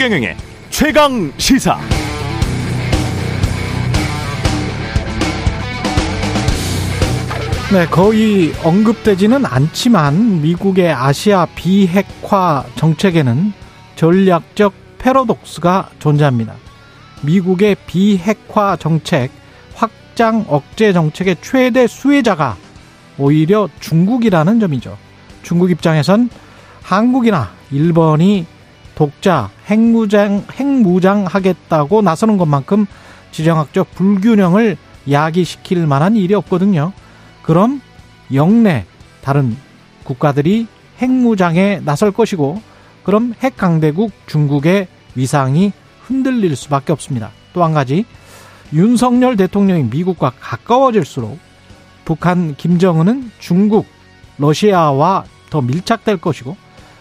최경영의 최강 시사. 네, 거의 언급되지는 않지만 미국의 아시아 비핵화 정책에는 전략적 패러독스가 존재합니다. 미국의 비핵화 정책, 확장 억제 정책의 최대 수혜자가 오히려 중국이라는 점이죠. 중국 입장에선 한국이나 일본이 독자 핵무장 핵무장 하겠다고 나서는 것만큼 지정학적 불균형을 야기시킬 만한 일이 없거든요. 그럼 영내 다른 국가들이 핵무장에 나설 것이고 그럼 핵강대국 중국의 위상이 흔들릴 수밖에 없습니다. 또 한 가지 윤석열 대통령이 미국과 가까워질수록 북한 김정은은 중국, 러시아와 더 밀착될 것이고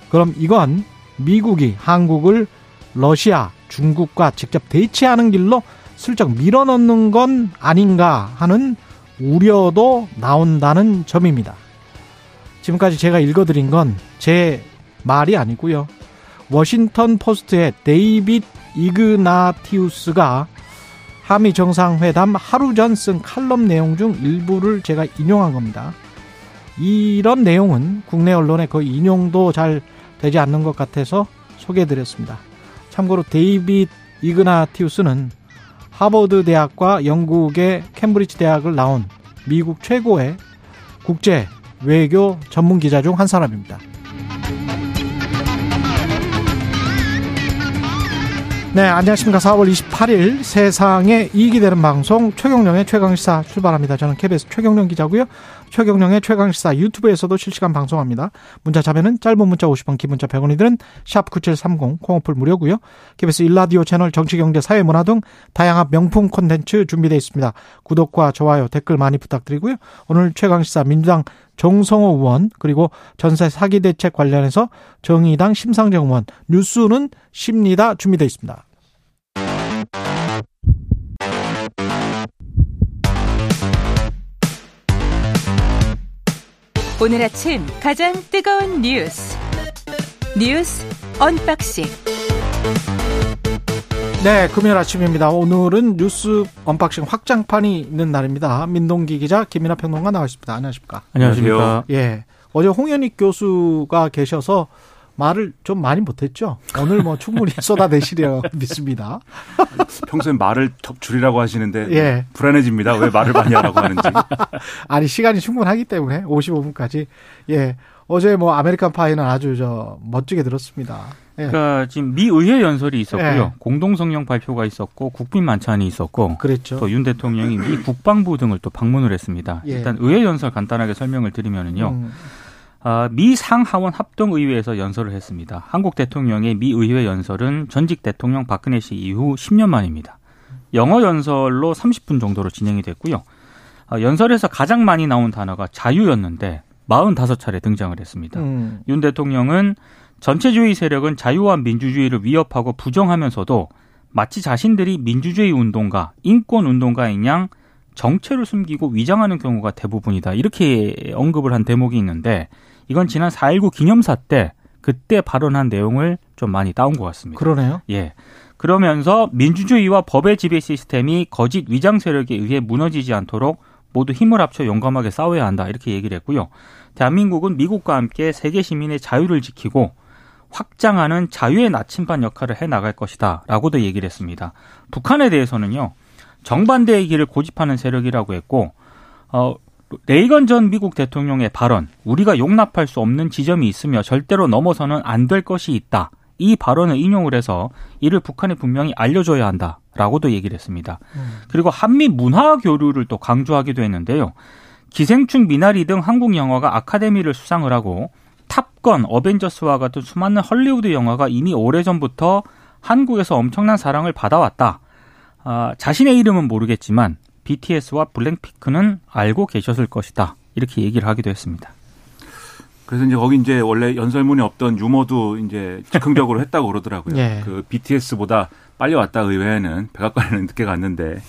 그럼 이건 미국이 한국을 러시아, 중국과 직접 대치하는 길로 슬쩍 밀어넣는 건 아닌가 하는 우려도 나온다는 점입니다. 지금까지 제가 읽어드린 건 제 말이 아니고요. 워싱턴 포스트의 데이빗 이그나티우스가 한미 정상회담 하루 전 쓴 칼럼 내용 중 일부를 제가 인용한 겁니다. 이런 내용은 국내 언론에 거의 인용도 잘 되지 않는 것 같아서 소개해드렸습니다. 참고로 데이빗 이그나티우스는 하버드 대학과 영국의 캠브리지 대학을 나온 미국 최고의 국제 외교 전문 기자 중 한 사람입니다. 네, 안녕하십니까. 4월 28일 세상에 이익이 되는 방송 최경령의 최강시사 출발합니다. 저는 KBS 최경령 기자고요. 최경령의 최강시사 유튜브에서도 실시간 방송합니다. 문자 자면은 짧은 문자 50원, 긴 문자 100원이들은 샵9730 콩오플 무료고요. KBS 일라디오 채널 정치 경제 사회 문화 등 다양한 명품 콘텐츠 준비되어 있습니다. 구독과 좋아요, 댓글 많이 부탁드리고요. 오늘 최강시사 민주당 정성호 의원 그리고 전세 사기 대책 관련해서 정의당 심상정 의원 뉴스는 쉽니다 준비되어 있습니다. 오늘 아침 가장 뜨거운 뉴스 뉴스 언박싱 네, 금요일 아침입니다. 오늘은 뉴스 언박싱 확장판이 있는 날입니다. 민동기 기자, 김민아 평론가 나와 있습니다. 안녕하십니까? 안녕하십니까? 예. 어제 홍현익 교수가 계셔서 말을 좀 많이 못했죠. 오늘 뭐 충분히 쏟아내시려 믿습니다. 평소엔 말을 줄이라고 하시는데 예. 불안해집니다. 왜 말을 많이 하라고 하는지. 아니 시간이 충분하기 때문에 55분까지 예 어제 뭐 American Pie는 아주 저 멋지게 들었습니다. 예. 그러니까 지금 미 의회 연설이 있었고요. 예. 공동 성명 발표가 있었고 국빈 만찬이 있었고 그랬죠. 또 윤 대통령이 미 국방부 등을 또 방문을 했습니다. 예. 일단 의회 연설 간단하게 설명을 드리면은요. 음. 아, 미 상하원 합동의회에서 연설을 했습니다. 한국 대통령의 미 의회 연설은 전직 대통령 박근혜 씨 이후 10년 만입니다. 영어 연설로 30분 정도로 진행이 됐고요. 아, 연설에서 가장 많이 나온 단어가 자유였는데 45차례 등장을 했습니다. 음. 윤 대통령은 전체주의 세력은 자유와 민주주의를 위협하고 부정하면서도 마치 자신들이 민주주의 운동가, 인권 운동가인 양 정체를 숨기고 위장하는 경우가 대부분이다. 이렇게 언급을 한 대목이 있는데 이건 지난 4.19 기념사 때 그때 발언한 내용을 좀 많이 따온 것 같습니다. 그러네요. 예. 그러면서 민주주의와 법의 지배 시스템이 거짓 위장 세력에 의해 무너지지 않도록 모두 힘을 합쳐 용감하게 싸워야 한다. 이렇게 얘기를 했고요. 대한민국은 미국과 함께 세계 시민의 자유를 지키고 확장하는 자유의 나침반 역할을 해 나갈 것이다. 라고도 얘기를 했습니다. 북한에 대해서는요. 정반대의 길을 고집하는 세력이라고 했고 어, 레이건 전 미국 대통령의 발언, 우리가 용납할 수 없는 지점이 있으며 절대로 넘어서는 안 될 것이 있다. 이 발언을 인용을 해서 이를 북한에 분명히 알려줘야 한다라고도 얘기를 했습니다. 음. 그리고 한미 문화 교류를 또 강조하기도 했는데요. 기생충 미나리 등 한국 영화가 아카데미를 수상을 하고 탑건, 어벤져스와 같은 수많은 헐리우드 영화가 이미 오래전부터 한국에서 엄청난 사랑을 받아왔다. 아, 자신의 이름은 모르겠지만 BTS와 블랙핑크는 알고 계셨을 것이다. 이렇게 얘기를 하기도 했습니다. 그래서 이제 거기 이제 원래 연설문에 없던 유머도 이제 즉흥적으로 했다고 그러더라고요. 예. 그 BTS보다 빨리 왔다 의외에는 백악관에는 늦게 갔는데.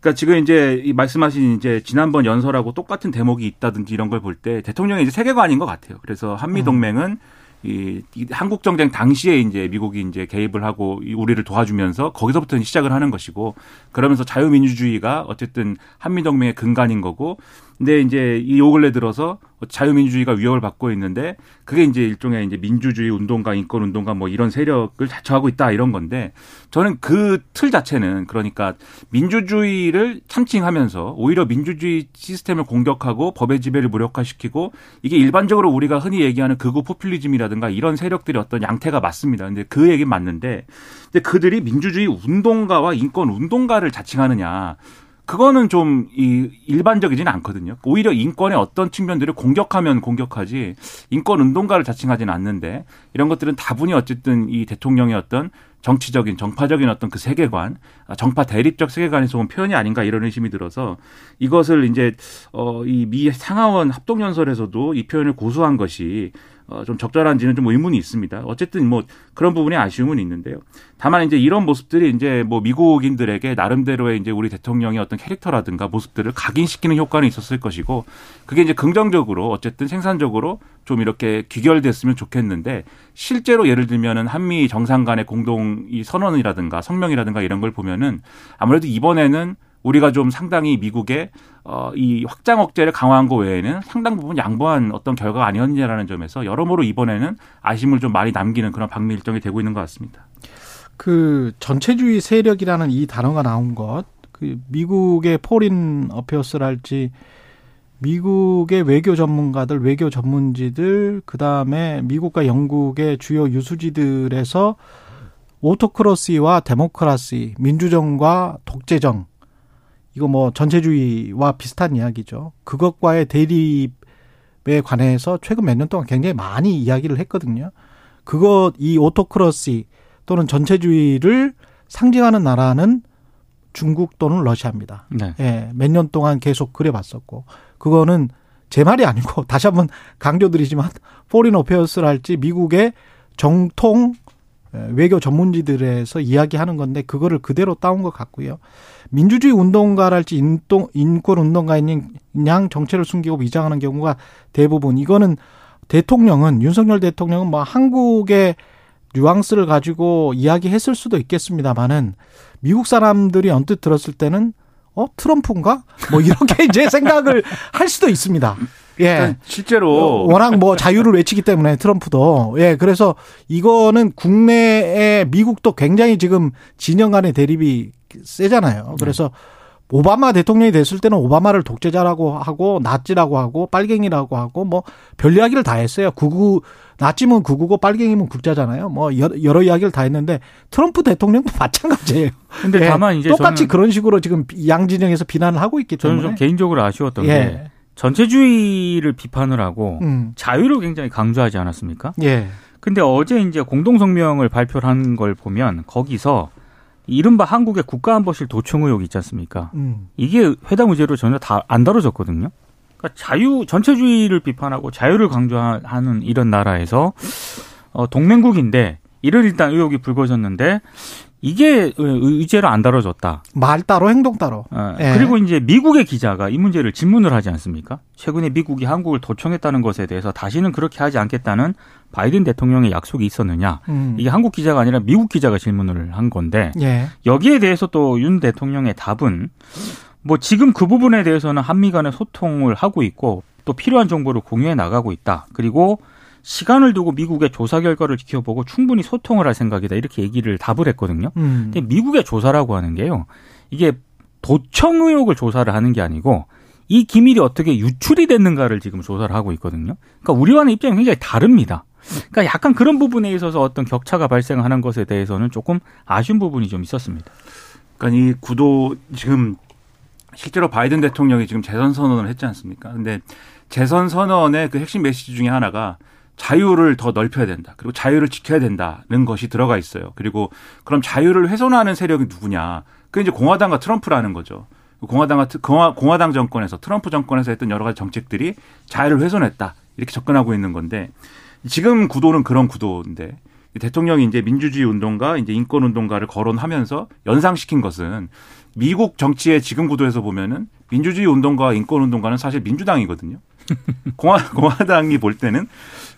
그러니까 지금 이제 이 말씀하신 이제 지난번 연설하고 똑같은 대목이 있다든지 이런 걸 볼 때 대통령의 이제 세계관인 것 같아요. 그래서 한미 동맹은 이, 이 한국 정쟁 당시에 이제 미국이 이제 개입을 하고 우리를 도와주면서 거기서부터 시작을 하는 것이고 그러면서 자유민주주의가 어쨌든 한미 동맹의 근간인 거고 근데 이제 이 요 근래 들어서 자유민주주의가 위협을 받고 있는데 그게 이제 일종의 이제 민주주의 운동가, 인권 운동가 뭐 이런 세력을 자처하고 있다 이런 건데 저는 그 틀 자체는 그러니까 민주주의를 참칭하면서 오히려 민주주의 시스템을 공격하고 법의 지배를 무력화시키고 이게 일반적으로 우리가 흔히 얘기하는 극우 포퓰리즘이라든가 이런 세력들이 어떤 양태가 맞습니다. 근데 그 얘기는 맞는데 근데 그들이 민주주의 운동가와 인권 운동가를 자칭하느냐 그거는 좀 이 일반적이지는 않거든요. 오히려 인권의 어떤 측면들을 공격하면 공격하지 인권 운동가를 자칭하지는 않는데 이런 것들은 다분히 어쨌든 이 대통령의 어떤 정치적인 정파적인 어떤 그 세계관, 정파 대립적 세계관에서 온 표현이 아닌가 이런 의심이 들어서 이것을 이제 어이 미 상하원 합동연설에서도 이 표현을 고수한 것이 어, 좀 적절한지는 좀 의문이 있습니다. 어쨌든 뭐 그런 부분에 아쉬움은 있는데요. 다만 이제 이런 모습들이 이제 뭐 미국인들에게 나름대로의 이제 우리 대통령의 어떤 캐릭터라든가 모습들을 각인시키는 효과는 있었을 것이고 그게 이제 긍정적으로 어쨌든 생산적으로 좀 이렇게 귀결됐으면 좋겠는데 실제로 예를 들면은 한미 정상 간의 공동 이 선언이라든가 성명이라든가 이런 걸 보면은 아무래도 이번에는 우리가 좀 상당히 미국의 어, 이 확장 억제를 강화한 거 외에는 상당 부분 양보한 어떤 결과가 아니었냐라는 점에서 여러모로 이번에는 아쉬움을 좀 많이 남기는 그런 방미 일정이 되고 있는 것 같습니다. 그 전체주의 세력이라는 이 단어가 나온 것, 그 미국의 Foreign Affairs랄지 미국의 외교 전문가들, 외교 전문지들, 그 다음에 미국과 영국의 주요 유수지들에서 오토크러시와 데모크라시, 민주정과 독재정 이거 뭐 전체주의와 비슷한 이야기죠. 그것과의 대립에 관해서 최근 몇 년 동안 굉장히 많이 이야기를 했거든요. 그것 이 오토크러시 또는 전체주의를 상징하는 나라는 중국 또는 러시아입니다. 네. 예, 몇 년 동안 계속 그래봤었고 그거는 제 말이 아니고 다시 한번 강조드리지만 Foreign Affairs랄지 미국의 정통 외교 전문지들에서 이야기하는 건데 그거를 그대로 따온 것 같고요. 민주주의 운동가랄지 인동, 인권 운동가인 양 정체를 숨기고 위장하는 경우가 대부분 이거는 대통령은 윤석열 대통령은 뭐 한국의 뉘앙스를 가지고 이야기했을 수도 있겠습니다만은 미국 사람들이 언뜻 들었을 때는 어 트럼프인가 뭐 이렇게 이제 생각을 할 수도 있습니다. 예. 실제로 워낙 뭐 자유를 외치기 때문에 트럼프도 예 그래서 이거는 국내에 미국도 굉장히 지금 진영 간의 대립이 세잖아요. 네. 그래서 오바마 대통령이 됐을 때는 오바마를 독재자라고 하고 나치라고 하고 빨갱이라고 하고 뭐 별 이야기를 다 했어요. 구구 나치면 구구고 빨갱이면 국자잖아요. 뭐 여러 이야기를 다 했는데 트럼프 대통령도 마찬가지예요. 근데 예, 다만 이제 똑같이 그런 식으로 지금 양 진영에서 비난을 하고 있기 때문에 저는 좀 개인적으로 아쉬웠던 예. 게 전체주의를 비판을 하고 음. 자유를 굉장히 강조하지 않았습니까? 예. 근데 어제 이제 공동성명을 발표를 한걸 보면 거기서 이른바 한국의 국가안보실 도청 의혹 있지 않습니까? 음. 이게 회담 의제로 전혀 다 안 다뤄졌거든요. 그러니까 자유 전체주의를 비판하고 자유를 강조하는 이런 나라에서 어, 동맹국인데 이런 일단 의혹이 불거졌는데 이게 의제로 안 다뤄졌다. 말 따로 행동 따로. 어, 예. 그리고 이제 미국의 기자가 이 문제를 질문을 하지 않습니까? 최근에 미국이 한국을 도청했다는 것에 대해서 다시는 그렇게 하지 않겠다는 바이든 대통령의 약속이 있었느냐? 음. 이게 한국 기자가 아니라 미국 기자가 질문을 한 건데 예. 여기에 대해서 또 윤 대통령의 답은 뭐 지금 그 부분에 대해서는 한미 간의 소통을 하고 있고 또 필요한 정보를 공유해 나가고 있다. 그리고 시간을 두고 미국의 조사 결과를 지켜보고 충분히 소통을 할 생각이다. 이렇게 얘기를 답을 했거든요. 음. 근데 미국의 조사라고 하는 게요. 이게 도청 의혹을 조사를 하는 게 아니고 이 기밀이 어떻게 유출이 됐는가를 지금 조사를 하고 있거든요. 그러니까 우리와는 입장이 굉장히 다릅니다. 그러니까 약간 그런 부분에 있어서 어떤 격차가 발생하는 것에 대해서는 조금 아쉬운 부분이 좀 있었습니다. 그러니까 이 구도 지금 실제로 바이든 대통령이 지금 재선 선언을 했지 않습니까? 근데 재선 선언의 그 핵심 메시지 중에 하나가 자유를 더 넓혀야 된다. 그리고 자유를 지켜야 된다는 것이 들어가 있어요. 그리고 그럼 자유를 훼손하는 세력이 누구냐? 그게 이제 공화당과 트럼프라는 거죠. 공화당 공화, 공화당 정권에서 트럼프 정권에서 했던 여러 가지 정책들이 자유를 훼손했다. 이렇게 접근하고 있는 건데 지금 구도는 그런 구도인데 대통령이 이제 민주주의 운동가, 이제 인권 운동가를 거론하면서 연상시킨 것은 미국 정치의 지금 구도에서 보면은 민주주의 운동가와 인권 운동가는 사실 민주당이거든요. 공화 공화당이 볼 때는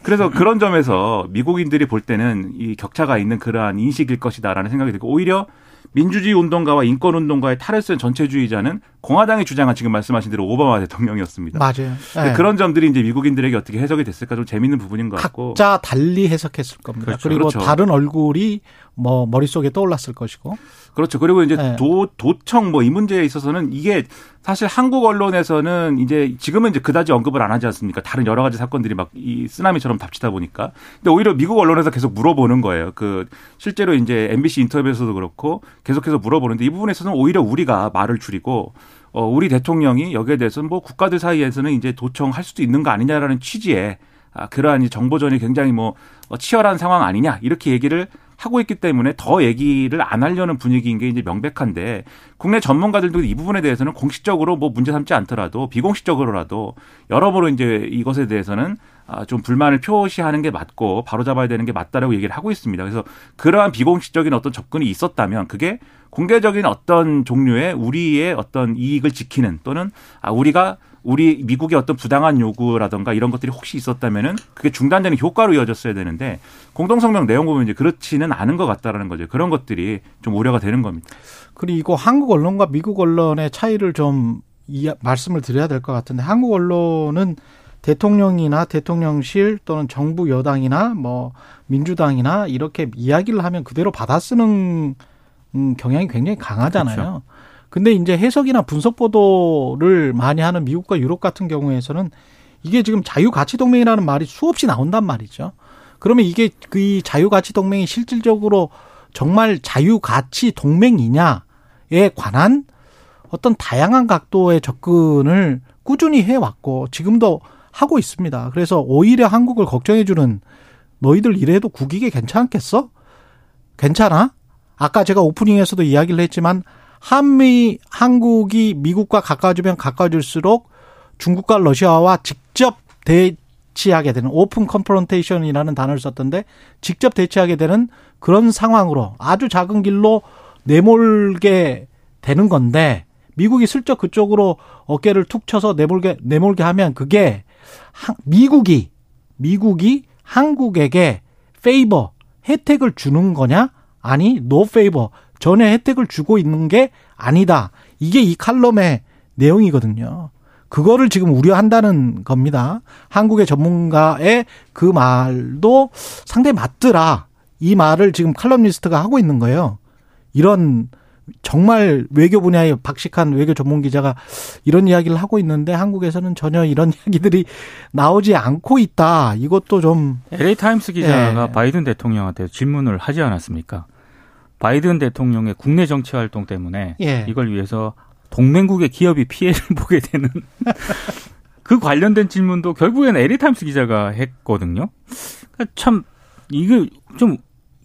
그래서 그런 점에서 미국인들이 볼 때는 이 격차가 있는 그러한 인식일 것이다라는 생각이 들고 오히려 민주주의 운동가와 인권 운동가의 탈을 쓴 전체주의자는 공화당이 주장한 지금 말씀하신 대로 오바마 대통령이었습니다. 맞아요. 네. 그런 점들이 이제 미국인들에게 어떻게 해석이 됐을까 좀 재밌는 부분인 것 같고. 각자 달리 해석했을 겁니다. 그렇죠. 그리고 그렇죠. 다른 얼굴이 뭐 머릿속에 떠올랐을 것이고. 그렇죠. 그리고 이제 네. 도, 도청 뭐 이 문제에 있어서는 이게 사실 한국 언론에서는 이제 지금은 이제 그다지 언급을 안 하지 않습니까? 다른 여러 가지 사건들이 막 이 쓰나미처럼 닥치다 보니까. 근데 오히려 미국 언론에서 계속 물어보는 거예요. 그 실제로 이제 MBC 인터뷰에서도 그렇고 계속해서 물어보는데 이 부분에서는 오히려 우리가 말을 줄이고 어, 우리 대통령이 여기에 대해서는 뭐 국가들 사이에서는 이제 도청할 수도 있는 거 아니냐라는 취지에 아, 그러한 정보전이 굉장히 뭐 어, 치열한 상황 아니냐 이렇게 얘기를 하고 있기 때문에 더 얘기를 안 하려는 분위기인 게 이제 명백한데 국내 전문가들도 이 부분에 대해서는 공식적으로 뭐 문제 삼지 않더라도 비공식적으로라도 여러모로 이제 이것에 대해서는 아, 좀 불만을 표시하는 게 맞고 바로 잡아야 되는 게 맞다라고 얘기를 하고 있습니다. 그래서 그러한 비공식적인 어떤 접근이 있었다면 그게 공개적인 어떤 종류의 우리의 어떤 이익을 지키는 또는 아 우리가 우리 미국의 어떤 부당한 요구라던가 이런 것들이 혹시 있었다면은 그게 중단되는 효과로 이어졌어야 되는데 공동성명 내용 보면 이제 그렇지는 않은 것 같다라는 거죠. 그런 것들이 좀 우려가 되는 겁니다. 그리고 한국 언론과 미국 언론의 차이를 좀 이, 말씀을 드려야 될 것 같은데 한국 언론은 대통령이나 대통령실 또는 정부 여당이나 뭐 민주당이나 이렇게 이야기를 하면 그대로 받아쓰는 음, 경향이 굉장히 강하잖아요. 그렇죠. 근데 이제 해석이나 분석 보도를 많이 하는 미국과 유럽 같은 경우에서는 이게 지금 자유가치 동맹이라는 말이 수없이 나온단 말이죠. 그러면 이게 그 자유가치 동맹이 실질적으로 정말 자유가치 동맹이냐에 관한 어떤 다양한 각도의 접근을 꾸준히 해왔고 지금도 하고 있습니다. 그래서 오히려 한국을 걱정해주는 너희들 이래도 국익에 괜찮겠어? 괜찮아? 아까 제가 오프닝에서도 이야기를 했지만 한미 한국이 미국과 가까워지면 가까워질수록 중국과 러시아와 직접 대치하게 되는 open confrontation이라는 단어를 썼던데 직접 대치하게 되는 그런 상황으로 아주 작은 길로 내몰게 되는 건데 미국이 슬쩍 그쪽으로 어깨를 툭 쳐서 내몰게 내몰게 하면 그게 미국이 미국이 한국에게 favor 혜택을 주는 거냐? 아니 no favor 전혀 혜택을 주고 있는 게 아니다. 이게 이 칼럼의 내용이거든요. 그거를 지금 우려한다는 겁니다. 한국의 전문가의 그 말도 상당히 맞더라. 이 말을 지금 칼럼니스트가 하고 있는 거예요. 이런 정말 외교 분야의 박식한 외교 전문 기자가 이런 이야기를 하고 있는데 한국에서는 전혀 이런 이야기들이 나오지 않고 있다. 이것도 좀 LA 타임스 기자가 예. 바이든 대통령한테 질문을 하지 않았습니까? 바이든 대통령의 국내 정치 활동 때문에 예. 이걸 위해서 동맹국의 기업이 피해를 보게 되는 그 관련된 질문도 결국에는 LA Times 기자가 했거든요. 그러니까 참 이게 좀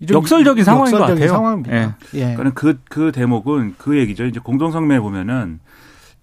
역설적인 상황인 역설적인 것 같아요. 상황입니다. 예. 예. 그러니까 그, 그 대목은 그 얘기죠. 이제 공동성명에 보면은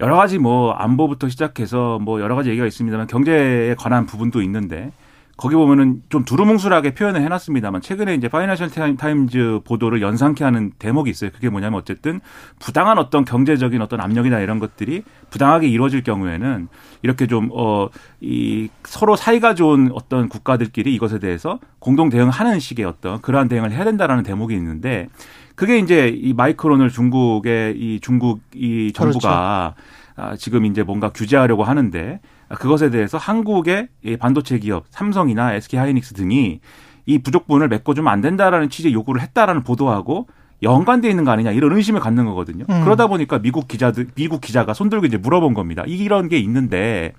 여러 가지 뭐 안보부터 시작해서 뭐 여러 가지 얘기가 있습니다만 경제에 관한 부분도 있는데 거기 보면은 좀 두루뭉술하게 표현을 해놨습니다만 최근에 이제 Financial Times 보도를 연상케 하는 대목이 있어요. 그게 뭐냐면 어쨌든 부당한 어떤 경제적인 어떤 압력이나 이런 것들이 부당하게 이루어질 경우에는 이렇게 좀 어 이 서로 사이가 좋은 어떤 국가들끼리 이것에 대해서 공동 대응하는 식의 어떤 그러한 대응을 해야 된다라는 대목이 있는데 그게 이제 이 마이크론을 중국의 이 중국 이 정부가 그렇죠. 아, 지금 이제 뭔가 규제하려고 하는데 그것에 대해서 한국의 반도체 기업 삼성이나 SK 하이닉스 등이 이 부족분을 메꿔주면 안 된다라는 취지의 요구를 했다라는 보도하고 연관돼 있는 거 아니냐 이런 의심을 갖는 거거든요. 음. 그러다 보니까 미국 기자들 미국 기자가 손들고 이제 물어본 겁니다. 이런 게 있는데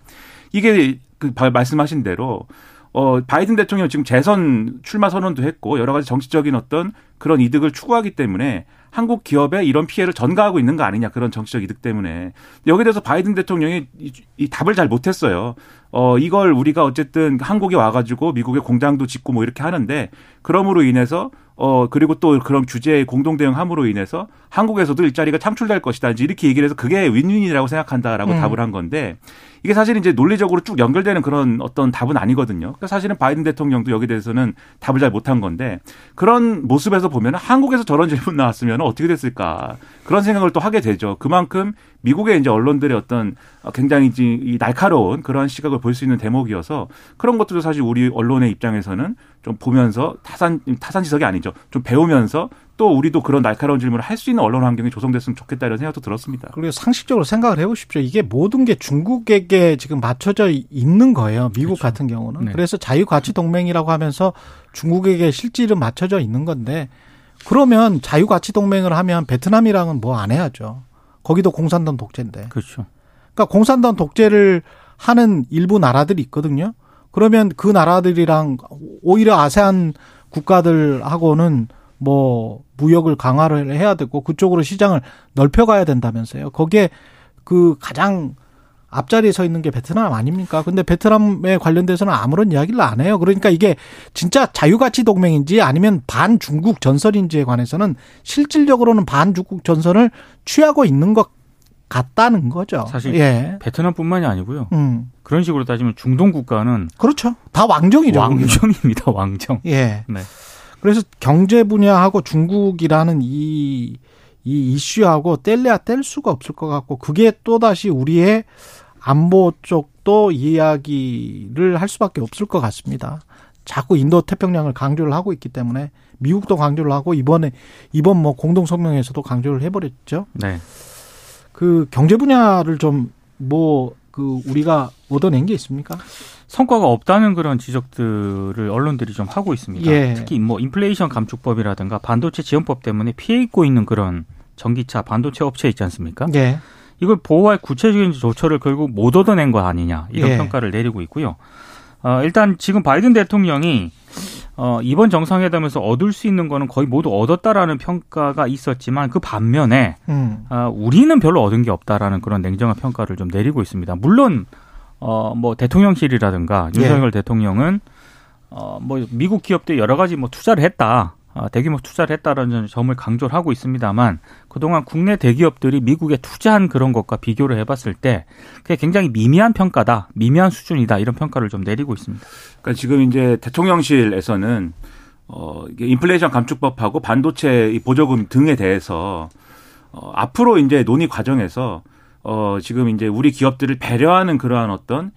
이게 그 말씀하신 대로 어 바이든 대통령 지금 재선 출마 선언도 했고 여러 가지 정치적인 어떤 그런 이득을 추구하기 때문에 한국 기업에 이런 피해를 전가하고 있는 거 아니냐 그런 정치적 이득 때문에 여기에 대해서 바이든 대통령이 이, 이 답을 잘 못했어요. 어 이걸 우리가 어쨌든 한국에 와가지고 미국의 공장도 짓고 뭐 이렇게 하는데 그럼으로 인해서 어 그리고 또 그런 규제에 공동 대응함으로 인해서 한국에서도 일자리가 창출될 것이다. 이제 이렇게 얘기를 해서 그게 윈윈이라고 생각한다라고 음. 답을 한 건데 이게 사실 이제 논리적으로 쭉 연결되는 그런 어떤 답은 아니거든요. 그러니까 사실은 바이든 대통령도 여기 대해서는 답을 잘 못한 건데 그런 모습에서 보면 한국에서 저런 질문 나왔으면 어떻게 됐을까 그런 생각을 또 하게 되죠. 그만큼 미국의 이제 언론들의 어떤 굉장히 이 날카로운 그런 시각을 볼 수 있는 대목이어서 그런 것들도 사실 우리 언론의 입장에서는 좀 보면서 타산 타산 지석이 아니죠. 좀 배우면서 또 우리도 그런 날카로운 질문을 할 수 있는 언론 환경이 조성됐으면 좋겠다 이런 생각도 들었습니다. 그리고 상식적으로 생각을 해보십시오. 이게 모든 게 중국에게 지금 맞춰져 있는 거예요. 미국 그렇죠. 같은 경우는. 네. 그래서 자유가치 동맹이라고 하면서 중국에게 실질은 맞춰져 있는 건데 그러면 자유가치 동맹을 하면 베트남이랑은 뭐 안 해야죠. 거기도 공산당 독재인데. 그렇죠. 그러니까 공산당 독재를 하는 일부 나라들이 있거든요. 그러면 그 나라들이랑 오히려 아세안 국가들하고는 뭐 무역을 강화를 해야 되고 그쪽으로 시장을 넓혀가야 된다면서요. 거기에 그 가장 앞자리에 서 있는 게 베트남 아닙니까? 근데 베트남에 관련돼서는 아무런 이야기를 안 해요. 그러니까 이게 진짜 자유가치 동맹인지 아니면 반중국 전선인지에 관해서는 실질적으로는 반중국 전선을 취하고 있는 것 같다는 거죠. 사실 예. 베트남뿐만이 아니고요. 음. 그런 식으로 따지면 중동 국가는 그렇죠. 다 왕정이죠. 왕정입니다. 왕정. 예. 네. 그래서 경제 분야하고 중국이라는 이, 이 이슈하고 뗄래야 뗄 수가 없을 것 같고 그게 또다시 우리의 안보 쪽도 이야기를 할 수밖에 없을 것 같습니다. 자꾸 인도 태평양을 강조를 하고 있기 때문에 미국도 강조를 하고 이번에 이번 뭐 공동 성명에서도 강조를 해버렸죠. 네. 그 경제 분야를 좀뭐 그 우리가 얻어낸 게 있습니까? 성과가 없다는 그런 지적들을 언론들이 좀 하고 있습니다. 예. 특히 뭐 인플레이션 감축법이라든가 반도체 지원법 때문에 피해 입고 있는 그런 전기차 반도체 업체 있지 않습니까? 예. 이걸 보호할 구체적인 조처를 결국 못 얻어낸 거 아니냐 이런 예. 평가를 내리고 있고요. 어, 일단 지금 바이든 대통령이 어, 이번 정상회담에서 얻을 수 있는 거는 거의 모두 얻었다라는 평가가 있었지만 그 반면에 음. 어, 우리는 별로 얻은 게 없다라는 그런 냉정한 평가를 좀 내리고 있습니다. 물론 어, 뭐 대통령실이라든가 윤석열 예. 대통령은 어, 뭐 미국 기업들 여러 가지 뭐 투자를 했다. 어, 대규모 투자를 했다라는 점을 강조를 하고 있습니다만 그동안 국내 대기업들이 미국에 투자한 그런 것과 비교를 해봤을 때 그게 굉장히 미미한 평가다, 미미한 수준이다 이런 평가를 좀 내리고 있습니다. 그러니까 지금 이제 대통령실에서는 어, 이게 인플레이션 감축법하고 반도체 보조금 등에 대해서 어, 앞으로 이제 논의 과정에서 어, 지금 이제 우리 기업들을 배려하는 그러한 어떤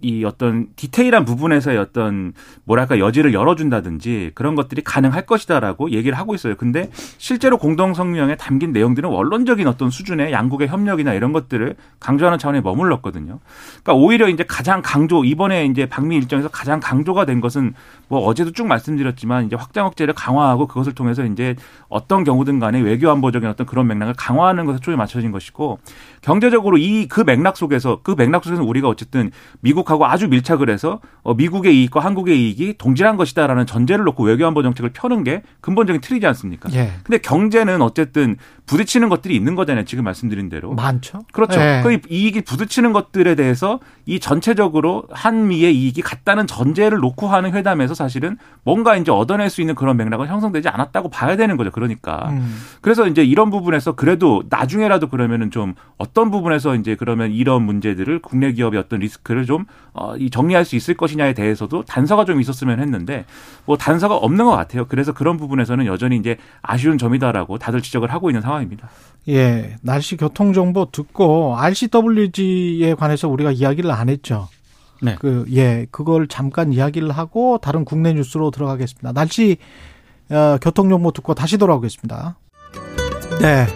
이 어떤 디테일한 부분에서의 어떤 뭐랄까 여지를 열어준다든지 그런 것들이 가능할 것이다라고 얘기를 하고 있어요. 근데 실제로 공동 성명에 담긴 내용들은 원론적인 어떤 수준의 양국의 협력이나 이런 것들을 강조하는 차원에 머물렀거든요. 그러니까 오히려 이제 가장 강조 이번에 이제 방미 일정에서 가장 강조가 된 것은 뭐 어제도 쭉 말씀드렸지만 이제 확장 억제를 강화하고 그것을 통해서 이제 어떤 경우든 간에 외교 안보적인 어떤 그런 맥락을 강화하는 것에 초점이 맞춰진 것이고 경제적으로 이 그 맥락 속에서 그 맥락 속에서 우리가 어쨌든 미국 미국하고 아주 밀착을 해서 어, 미국의 이익과 한국의 이익이 동질한 것이다라는 전제를 놓고 외교 안보 정책을 펴는 게 근본적인 틀이지 않습니까? 예. 근데 경제는 어쨌든 부딪히는 것들이 있는 거잖아요. 지금 말씀드린 대로. 많죠. 그렇죠. 예. 그 이익이 부딪히는 것들에 대해서 이 전체적으로 한미의 이익이 같다는 전제를 놓고 하는 회담에서 사실은 뭔가 이제 얻어낼 수 있는 그런 맥락은 형성되지 않았다고 봐야 되는 거죠. 그러니까. 음. 그래서 이제 이런 부분에서 그래도 나중에라도 그러면은 좀 어떤 부분에서 이제 그러면 이런 문제들을 국내 기업의 어떤 리스크를 좀 어, 이 정리할 수 있을 것이냐에 대해서도 단서가 좀 있었으면 했는데 뭐 단서가 없는 것 같아요. 그래서 그런 부분에서는 여전히 이제 아쉬운 점이다라고 다들 지적을 하고 있는 상황입니다. 예, 날씨 교통 정보 듣고 RCWG에 관해서 우리가 이야기를 안 했죠. 네. 그 예, 그걸 잠깐 이야기를 하고 다른 국내 뉴스로 들어가겠습니다. 날씨 어, 교통 정보 듣고 다시 돌아오겠습니다. 네.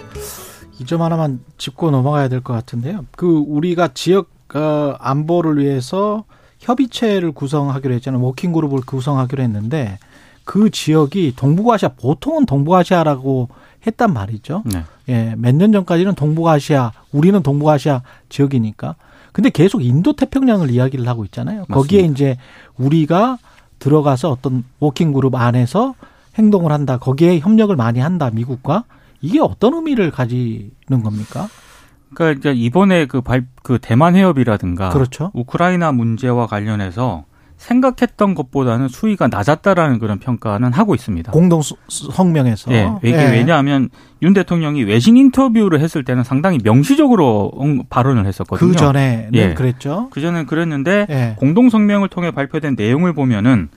이 점 하나만 짚고 넘어가야 될 것 같은데요. 그 우리가 지역 어, 안보를 위해서 협의체를 구성하기로 했잖아요. 워킹 그룹을 구성하기로 했는데 그 지역이 동북아시아 보통은 동북아시아라고 했단 말이죠. 네. 예, 몇 년 전까지는 동북아시아, 우리는 동북아시아 지역이니까. 근데 계속 인도 태평양을 이야기를 하고 있잖아요. 맞습니다. 거기에 이제 우리가 들어가서 어떤 워킹 그룹 안에서 행동을 한다. 거기에 협력을 많이 한다. 미국과 이게 어떤 의미를 가지는 겁니까? 그러니까 이번에 그 발, 그 대만 해협이라든가 그렇죠. 우크라이나 문제와 관련해서 생각했던 것보다는 수위가 낮았다라는 그런 평가는 하고 있습니다. 공동 성명에서. 네, 이게 예. 왜냐하면 윤 대통령이 외신 인터뷰를 했을 때는 상당히 명시적으로 발언을 했었거든요. 그 전에 예. 그랬죠. 그 전에 그랬는데 예. 공동 성명을 통해 발표된 내용을 보면은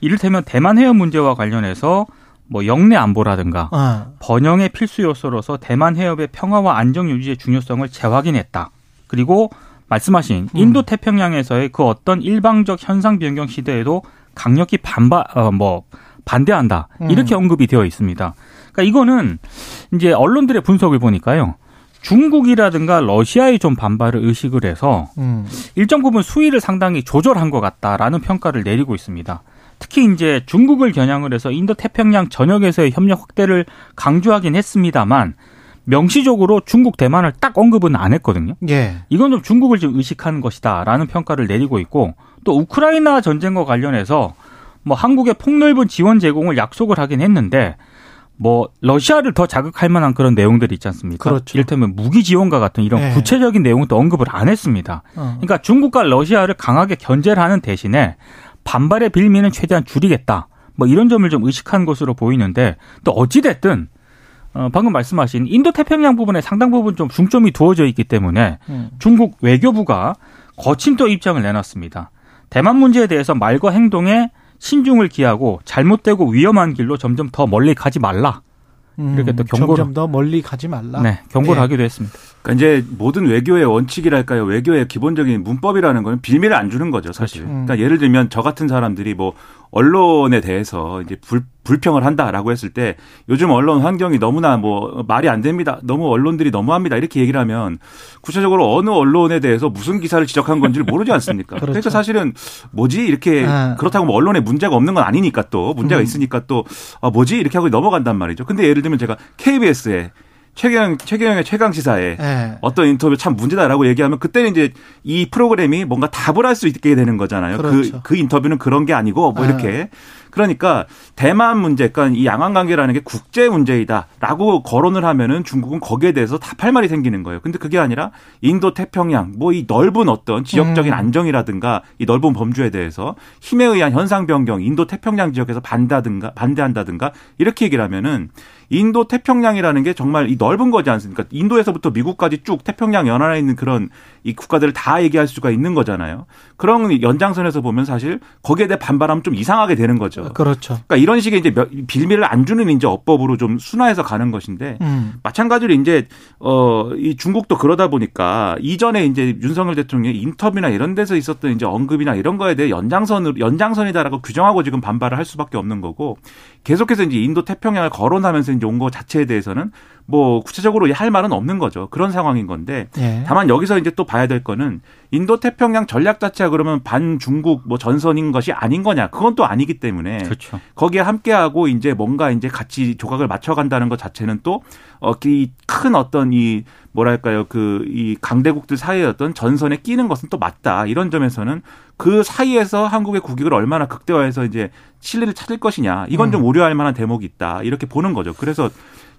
이를테면 대만 해협 문제와 관련해서 뭐 영내 안보라든가 아. 번영의 필수 요소로서 대만 해협의 평화와 안정 유지의 중요성을 재확인했다. 그리고 말씀하신 음. 인도 태평양에서의 그 어떤 일방적 현상 변경 시대에도 강력히 반바 어 뭐 반대한다 음. 이렇게 언급이 되어 있습니다. 그러니까 이거는 이제 언론들의 분석을 보니까요. 중국이라든가 러시아의 좀 반발을 의식을 해서 음. 일정 부분 수위를 상당히 조절한 것 같다라는 평가를 내리고 있습니다. 특히 이제 중국을 겨냥을 해서 인도 태평양 전역에서의 협력 확대를 강조하긴 했습니다만 명시적으로 중국 대만을 딱 언급은 안 했거든요. 예. 이건 좀 중국을 좀 의식하는 것이다라는 평가를 내리고 있고 또 우크라이나 전쟁과 관련해서 뭐 한국의 폭넓은 지원 제공을 약속을 하긴 했는데 뭐 러시아를 더 자극할 만한 그런 내용들이 있지 않습니까? 그렇죠. 이를테면 무기 지원과 같은 이런 네. 구체적인 내용도 언급을 안 했습니다. 어. 그러니까 중국과 러시아를 강하게 견제를 하는 대신에 반발의 빌미는 최대한 줄이겠다. 뭐 이런 점을 좀 의식한 것으로 보이는데 또 어찌 됐든 어, 방금 말씀하신 인도 태평양 부분에 상당 부분 좀 중점이 두어져 있기 때문에 음. 중국 외교부가 거친 또 입장을 내놨습니다. 대만 문제에 대해서 말과 행동에 신중을 기하고 잘못되고 위험한 길로 점점 더 멀리 가지 말라. 이렇게 또 음, 경고를 점점 더 멀리 가지 말라. 네, 경고를 네. 하기도 했습니다. 그러니까 이제 모든 외교의 원칙이랄까요? 외교의 기본적인 문법이라는 거는 빌미를 안 주는 거죠, 사실. 그렇죠. 음. 그러니까 예를 들면 저 같은 사람들이 뭐 언론에 대해서 이제 불, 불평을 한다라고 했을 때 요즘 언론 환경이 너무나 뭐 말이 안 됩니다. 너무 언론들이 너무합니다. 이렇게 얘기를 하면 구체적으로 어느 언론에 대해서 무슨 기사를 지적한 건지를 모르지 않습니까? 그렇죠. 그러니까 사실은 뭐지 이렇게 아. 그렇다고 뭐 언론에 문제가 없는 건 아니니까 또 문제가 음. 있으니까 또 아, 뭐지 이렇게 하고 넘어간단 말이죠. 근데 예를 들면 제가 KBS에 최경 최경영의 최강 시사에 네. 어떤 인터뷰 참 문제다라고 얘기하면 그때는 이제 이 프로그램이 뭔가 답을 할 수 있게 되는 거잖아요. 그, 그렇죠. 그, 그 인터뷰는 그런 게 아니고 뭐 네. 이렇게 그러니까 대만 문제, 그러니까 이 양안 관계라는 게 국제 문제이다라고 거론을 하면은 중국은 거기에 대해서 답할 말이 생기는 거예요. 근데 그게 아니라 인도 태평양 뭐 이 넓은 어떤 지역적인 음. 안정이라든가 이 넓은 범주에 대해서 힘에 의한 현상 변경, 인도 태평양 지역에서 반다든가 반대한다든가 이렇게 얘기를 하면은 인도 태평양이라는 게 정말 이 넓은 거지 않습니까? 인도에서부터 미국까지 쭉 태평양 연안에 있는 그런 이 국가들을 다 얘기할 수가 있는 거잖아요. 그런 연장선에서 보면 사실 거기에 대해 반발하면 좀 이상하게 되는 거죠. 그렇죠. 그러니까 이런 식의 이제 빌미를 안 주는 이제 어법으로 좀 순화해서 가는 것인데 음. 마찬가지로 이제 어이 중국도 그러다 보니까 이전에 이제 윤석열 대통령의 인터뷰나 이런 데서 있었던 이제 언급이나 이런 거에 대해 연장선으로 연장선이다라고 규정하고 지금 반발을 할 수밖에 없는 거고 계속해서 이제 인도 태평양을 거론하면서 이제 온 거 자체에 대해서는 뭐 구체적으로 할 말은 없는 거죠. 그런 상황인 건데 예. 다만 여기서 이제 또 봐야 될 거는 인도 태평양 전략 자체가 그러면 반 중국 뭐 전선인 것이 아닌 거냐? 그건 또 아니기 때문에 그렇죠. 거기에 함께하고 이제 뭔가 이제 같이 조각을 맞춰간다는 것 자체는 또 어, 이큰 어떤 이 뭐랄까요 그 이 강대국들 사이의 어떤 전선에 끼는 것은 또 맞다 이런 점에서는 그 사이에서 한국의 국익을 얼마나 극대화해서 이제 실리를 찾을 것이냐 이건 좀 음. 우려할 만한 대목이 있다 이렇게 보는 거죠. 그래서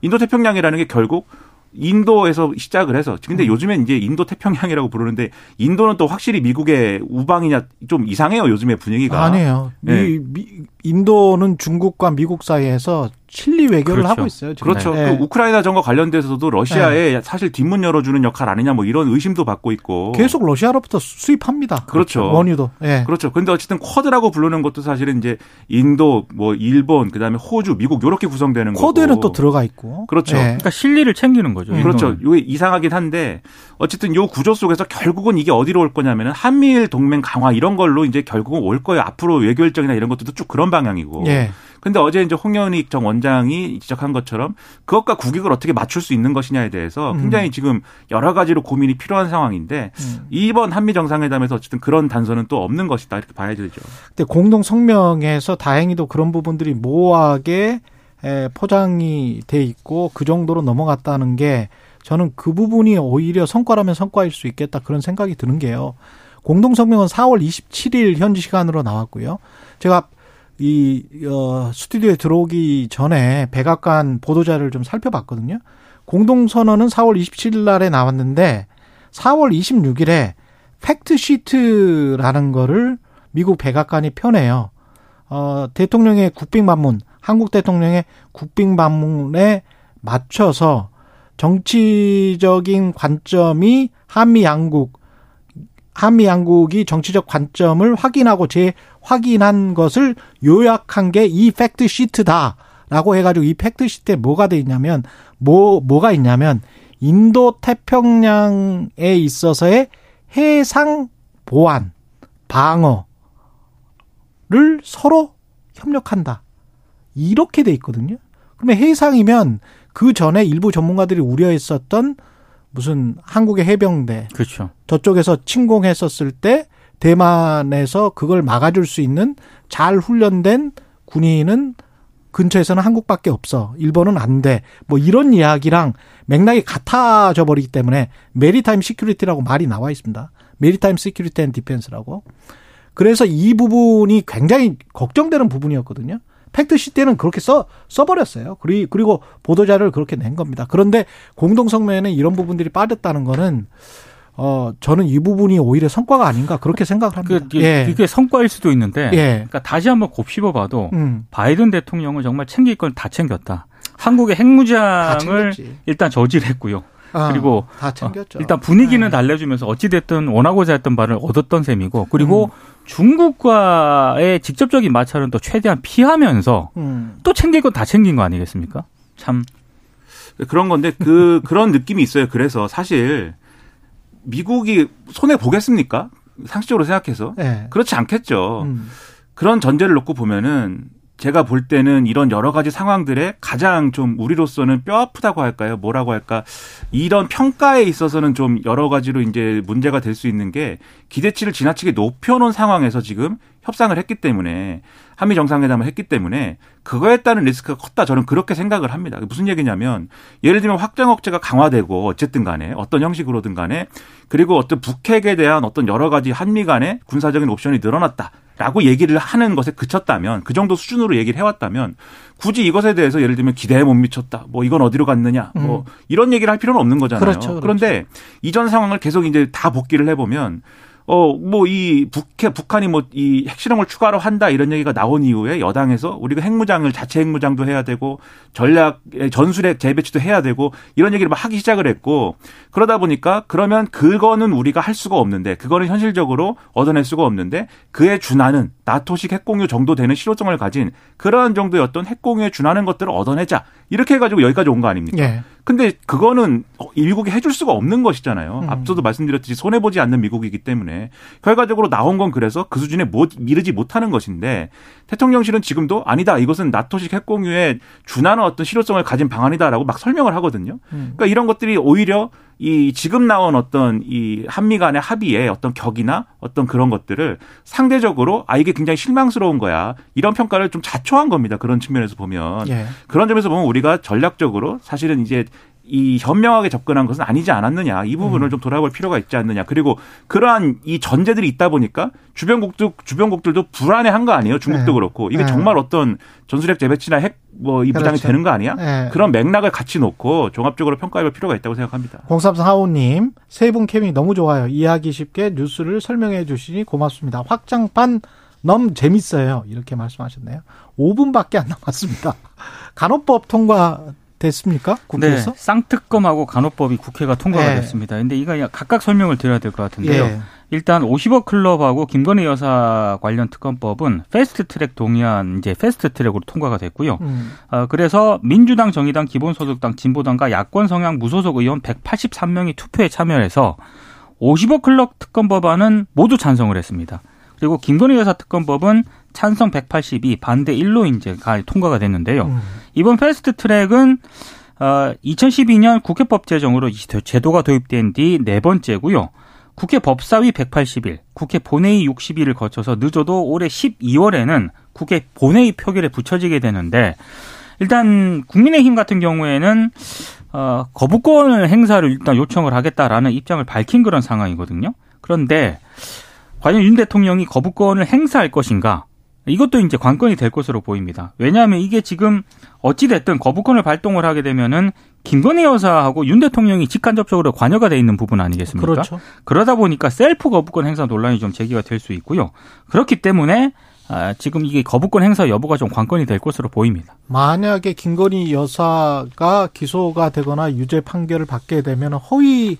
인도 태평양이라는 게 결국 인도에서 시작을 해서 근데 음. 요즘엔 이제 인도 태평양이라고 부르는데 인도는 또 확실히 미국의 우방이냐 좀 이상해요 요즘의 분위기가 아니에요. 네. 미, 인도는 중국과 미국 사이에서 칠리 외교를 그렇죠. 하고 있어요. 지금. 그렇죠. 네. 그 우크라이나 전과 관련돼서도 러시아에 네. 사실 뒷문 열어주는 역할 아니냐 뭐 이런 의심도 받고 있고 계속 러시아로부터 수입합니다. 그렇죠. 원유도. 네. 그렇죠. 근데 어쨌든 쿼드라고 부르는 것도 사실은 이제 인도, 뭐 일본, 그다음에 호주, 미국 이렇게 구성되는 거고. 쿼드에는 또 들어가 있고. 그렇죠. 네. 그러니까 실리를 챙기는 거죠. 그렇죠. 이게 이상하긴 한데 어쨌든 요 구조 속에서 결국은 이게 어디로 올 거냐면은 한미일 동맹 강화 이런 걸로 이제 결국은 올 거예요. 앞으로 외교 일정이나 이런 것들도 쭉 그런 방향이고. 예. 근데 어제 이제 홍현익 전 원장이 지적한 것처럼 그것과 국익을 어떻게 맞출 수 있는 것이냐에 대해서 음. 굉장히 지금 여러 가지로 고민이 필요한 상황인데 음. 이번 한미 정상회담에서 어쨌든 그런 단서는 또 없는 것이다 이렇게 봐야 되죠. 근데 공동 성명에서 다행히도 그런 부분들이 모호하게 포장이 돼 있고 그 정도로 넘어갔다는 게 저는 그 부분이 오히려 성과라면 성과일 수 있겠다 그런 생각이 드는 게요. 공동 성명은 4월 27일 현지 시간으로 나왔고요. 제가 이 어, 스튜디오에 들어오기 전에 백악관 보도자를 좀 살펴봤거든요. 공동선언은 4월 27일 날에 나왔는데 4월 26일에 팩트 시트라는 거를 미국 백악관이 편해요. 어, 대통령의 국빈 방문, 한국 대통령의 국빈 방문에 맞춰서 정치적인 관점이 한미 양국 한미 양국이 정치적 관점을 확인하고 재확인한 것을 요약한 게 이 fact sheet다라고 해가지고 이 fact sheet에 뭐가 돼 있냐면 뭐 뭐가 있냐면 인도 태평양에 있어서의 해상 보안 방어를 서로 협력한다 이렇게 돼 있거든요. 그러면 해상이면 그 전에 일부 전문가들이 우려했었던 무슨 한국의 해병대 그렇죠. 저쪽에서 침공했었을 때 대만에서 그걸 막아줄 수 있는 잘 훈련된 군인은 근처에서는 한국밖에 없어. 일본은 안 돼. 뭐 이런 이야기랑 맥락이 같아져 버리기 때문에 maritime security라고 말이 나와 있습니다. maritime security and defense라고. 그래서 이 부분이 굉장히 걱정되는 부분이었거든요. fact sheet에는 그렇게 써 써버렸어요. 그리고 그리고 보도 자료를 그렇게 낸 겁니다. 그런데 공동 성명에는 이런 부분들이 빠졌다는 거는 어 저는 이 부분이 오히려 성과가 아닌가 그렇게 생각을 합니다. 그, 예. 그게 성과일 수도 있는데, 예. 그러니까 다시 한번 곱씹어봐도 음. 바이든 대통령은 정말 챙길 건 다 챙겼다. 한국의 핵무장을 일단 저질했고요. 아, 그리고 다 챙겼죠. 어, 일단 분위기는 네. 달래주면서 어찌 됐든 원하고자 했던 바를 얻었던 셈이고, 그리고 음. 중국과의 직접적인 마찰은 또 최대한 피하면서 음. 또 챙길 건 다 챙긴 거 아니겠습니까? 참 그런 건데 그 그런 느낌이 있어요. 그래서 사실 미국이 손해 보겠습니까? 상식적으로 생각해서 네. 그렇지 않겠죠. 음. 그런 전제를 놓고 보면은 제가 볼 때는 이런 여러 가지 상황들에 가장 좀 우리로서는 뼈 아프다고 할까요? 뭐라고 할까? 이런 평가에 있어서는 좀 여러 가지로 이제 문제가 될 수 있는 게 기대치를 지나치게 높여놓은 상황에서 지금 협상을 했기 때문에 한미 정상회담을 했기 때문에 그거에 따른 리스크가 컸다 저는 그렇게 생각을 합니다. 무슨 얘기냐면 예를 들면 확장 억제가 강화되고 어쨌든 간에 어떤 형식으로든 간에 그리고 어떤 북핵에 대한 어떤 여러 가지 한미 간의 군사적인 옵션이 늘어났다. 라고 얘기를 하는 것에 그쳤다면 그 정도 수준으로 얘기를 해왔다면 굳이 이것에 대해서 예를 들면 기대에 못 미쳤다 뭐 이건 어디로 갔느냐 뭐 음. 이런 얘기를 할 필요는 없는 거잖아요. 그렇죠, 그렇죠. 그런데 이전 상황을 계속 이제 다 복기를 해보면 어, 뭐, 이, 북해, 북한이 뭐, 이 핵실험을 추가로 한다 이런 얘기가 나온 이후에 여당에서 우리가 핵무장을 자체 핵무장도 해야 되고 전략, 전술핵 재배치도 해야 되고 이런 얘기를 막 하기 시작을 했고 그러다 보니까 그러면 그거는 우리가 할 수가 없는데 그거는 현실적으로 얻어낼 수가 없는데 그에 준하는 나토식 핵공유 정도 되는 실효성을 가진 그러한 정도의 어떤 핵공유에 준하는 것들을 얻어내자 이렇게 해가지고 여기까지 온 거 아닙니까? 예. 근데 그거는 미국이 해줄 수가 없는 것이잖아요. 음. 앞서도 말씀드렸듯이 손해 보지 않는 미국이기 때문에 결과적으로 나온 건 그래서 그 수준에 못 미르지 못하는 것인데 대통령실은 지금도 아니다 이것은 나토식 핵공유에 준하는 어떤 실효성을 가진 방안이다라고 막 설명을 하거든요. 음. 그러니까 이런 것들이 오히려 이 지금 나온 어떤 이 한미 간의 합의에 어떤 격이나 어떤 그런 것들을 상대적으로 아 이게 굉장히 실망스러운 거야. 이런 평가를 좀 자초한 겁니다. 그런 측면에서 보면. 예. 그런 점에서 보면 우리가 전략적으로 사실은 이제 이 현명하게 접근한 것은 아니지 않았느냐 이 부분을 음. 좀 돌아볼 필요가 있지 않느냐 그리고 그러한 이 전제들이 있다 보니까 주변국도 주변국들도 불안해한 거 아니에요 중국도 네. 그렇고 이게 네. 정말 어떤 전술핵 재배치나 핵 뭐이 부장이 그렇죠. 되는 거 아니야 네. 그런 맥락을 같이 놓고 종합적으로 평가해볼 필요가 있다고 생각합니다. 0345님 세분 캠이 너무 좋아요 이해하기 쉽게 뉴스를 설명해 주시니 고맙습니다. 확장판 너무 재밌어요 이렇게 말씀하셨네요. 5분밖에 안 남았습니다. 간호법 통과 됐습니까? 국회에서? 네, 쌍특검하고 간호법이 국회가 통과가 네. 됐습니다. 근데 이거 각각 설명을 드려야 될 것 같은데요. 예. 일단 50억 클럽하고 김건희 여사 관련 특검법은 패스트 트랙 동의안 이제 패스트 트랙으로 통과가 됐고요. 음. 어, 그래서 민주당, 정의당, 기본소득당, 진보당과 야권 성향 무소속 의원 183명이 투표에 참여해서 50억 클럽 특검 법안은 모두 찬성을 했습니다. 그리고 김건희 여사 특검법은 찬성 182, 반대 1로 이제 통과가 됐는데요. 음. 이번 패스트 트랙은 어, 2012년 국회법 제정으로 제도가 도입된 뒤 네 번째고요. 국회 법사위 180일, 국회 본회의 60일을 거쳐서 늦어도 올해 12월에는 국회 본회의 표결에 붙여지게 되는데 일단 국민의힘 같은 경우에는 어, 거부권 행사를 일단 요청을 하겠다라는 입장을 밝힌 그런 상황이거든요. 그런데 과연 윤 대통령이 거부권을 행사할 것인가? 이것도 이제 관건이 될 것으로 보입니다. 왜냐하면 이게 지금 어찌됐든 거부권을 발동을 하게 되면은 김건희 여사하고 윤 대통령이 직간접적으로 관여가 돼 있는 부분 아니겠습니까? 그렇죠. 그러다 보니까 셀프 거부권 행사 논란이 좀 제기가 될 수 있고요. 그렇기 때문에 아, 지금 이게 거부권 행사 여부가 좀 관건이 될 것으로 보입니다. 만약에 김건희 여사가 기소가 되거나 유죄 판결을 받게 되면 허위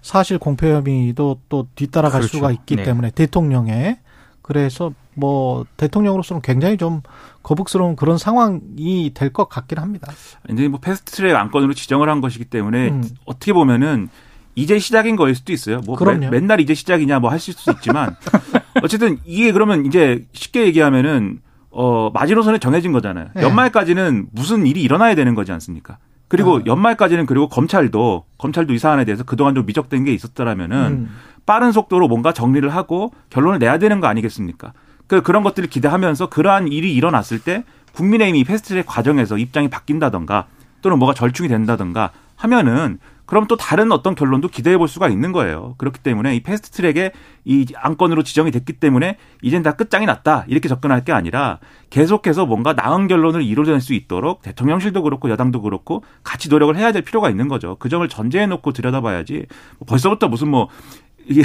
사실 공표 혐의도 또 뒤따라갈 그렇죠. 수가 있기 네. 때문에 대통령의 그래서 뭐 대통령으로서는 굉장히 좀 거북스러운 그런 상황이 될 것 같긴 합니다. 이제 뭐 패스트트랙 안건으로 지정을 한 것이기 때문에 음. 어떻게 보면은 이제 시작인 거일 수도 있어요. 뭐 매, 맨날 이제 시작이냐 뭐 하실 수 있지만 어쨌든 이게 그러면 이제 쉽게 얘기하면은 어 마지노선이 정해진 거잖아요. 네. 연말까지는 무슨 일이 일어나야 되는 거지 않습니까? 그리고 아. 연말까지는 그리고 검찰도 검찰도 이 사안에 대해서 그동안 좀 미적된 게 있었더라면은 음. 빠른 속도로 뭔가 정리를 하고 결론을 내야 되는 거 아니겠습니까? 그 그런 것들을 기대하면서 그러한 일이 일어났을 때 국민의힘이 패스트트랙 과정에서 입장이 바뀐다던가 또는 뭐가 절충이 된다던가 하면은 그럼 또 다른 어떤 결론도 기대해 볼 수가 있는 거예요. 그렇기 때문에 이 패스트 트랙에 이 안건으로 지정이 됐기 때문에 이젠 다 끝장이 났다. 이렇게 접근할 게 아니라 계속해서 뭔가 나은 결론을 이루어낼 수 있도록 대통령실도 그렇고 여당도 그렇고 같이 노력을 해야 될 필요가 있는 거죠. 그 점을 전제해 놓고 들여다봐야지 뭐 벌써부터 무슨 뭐 이게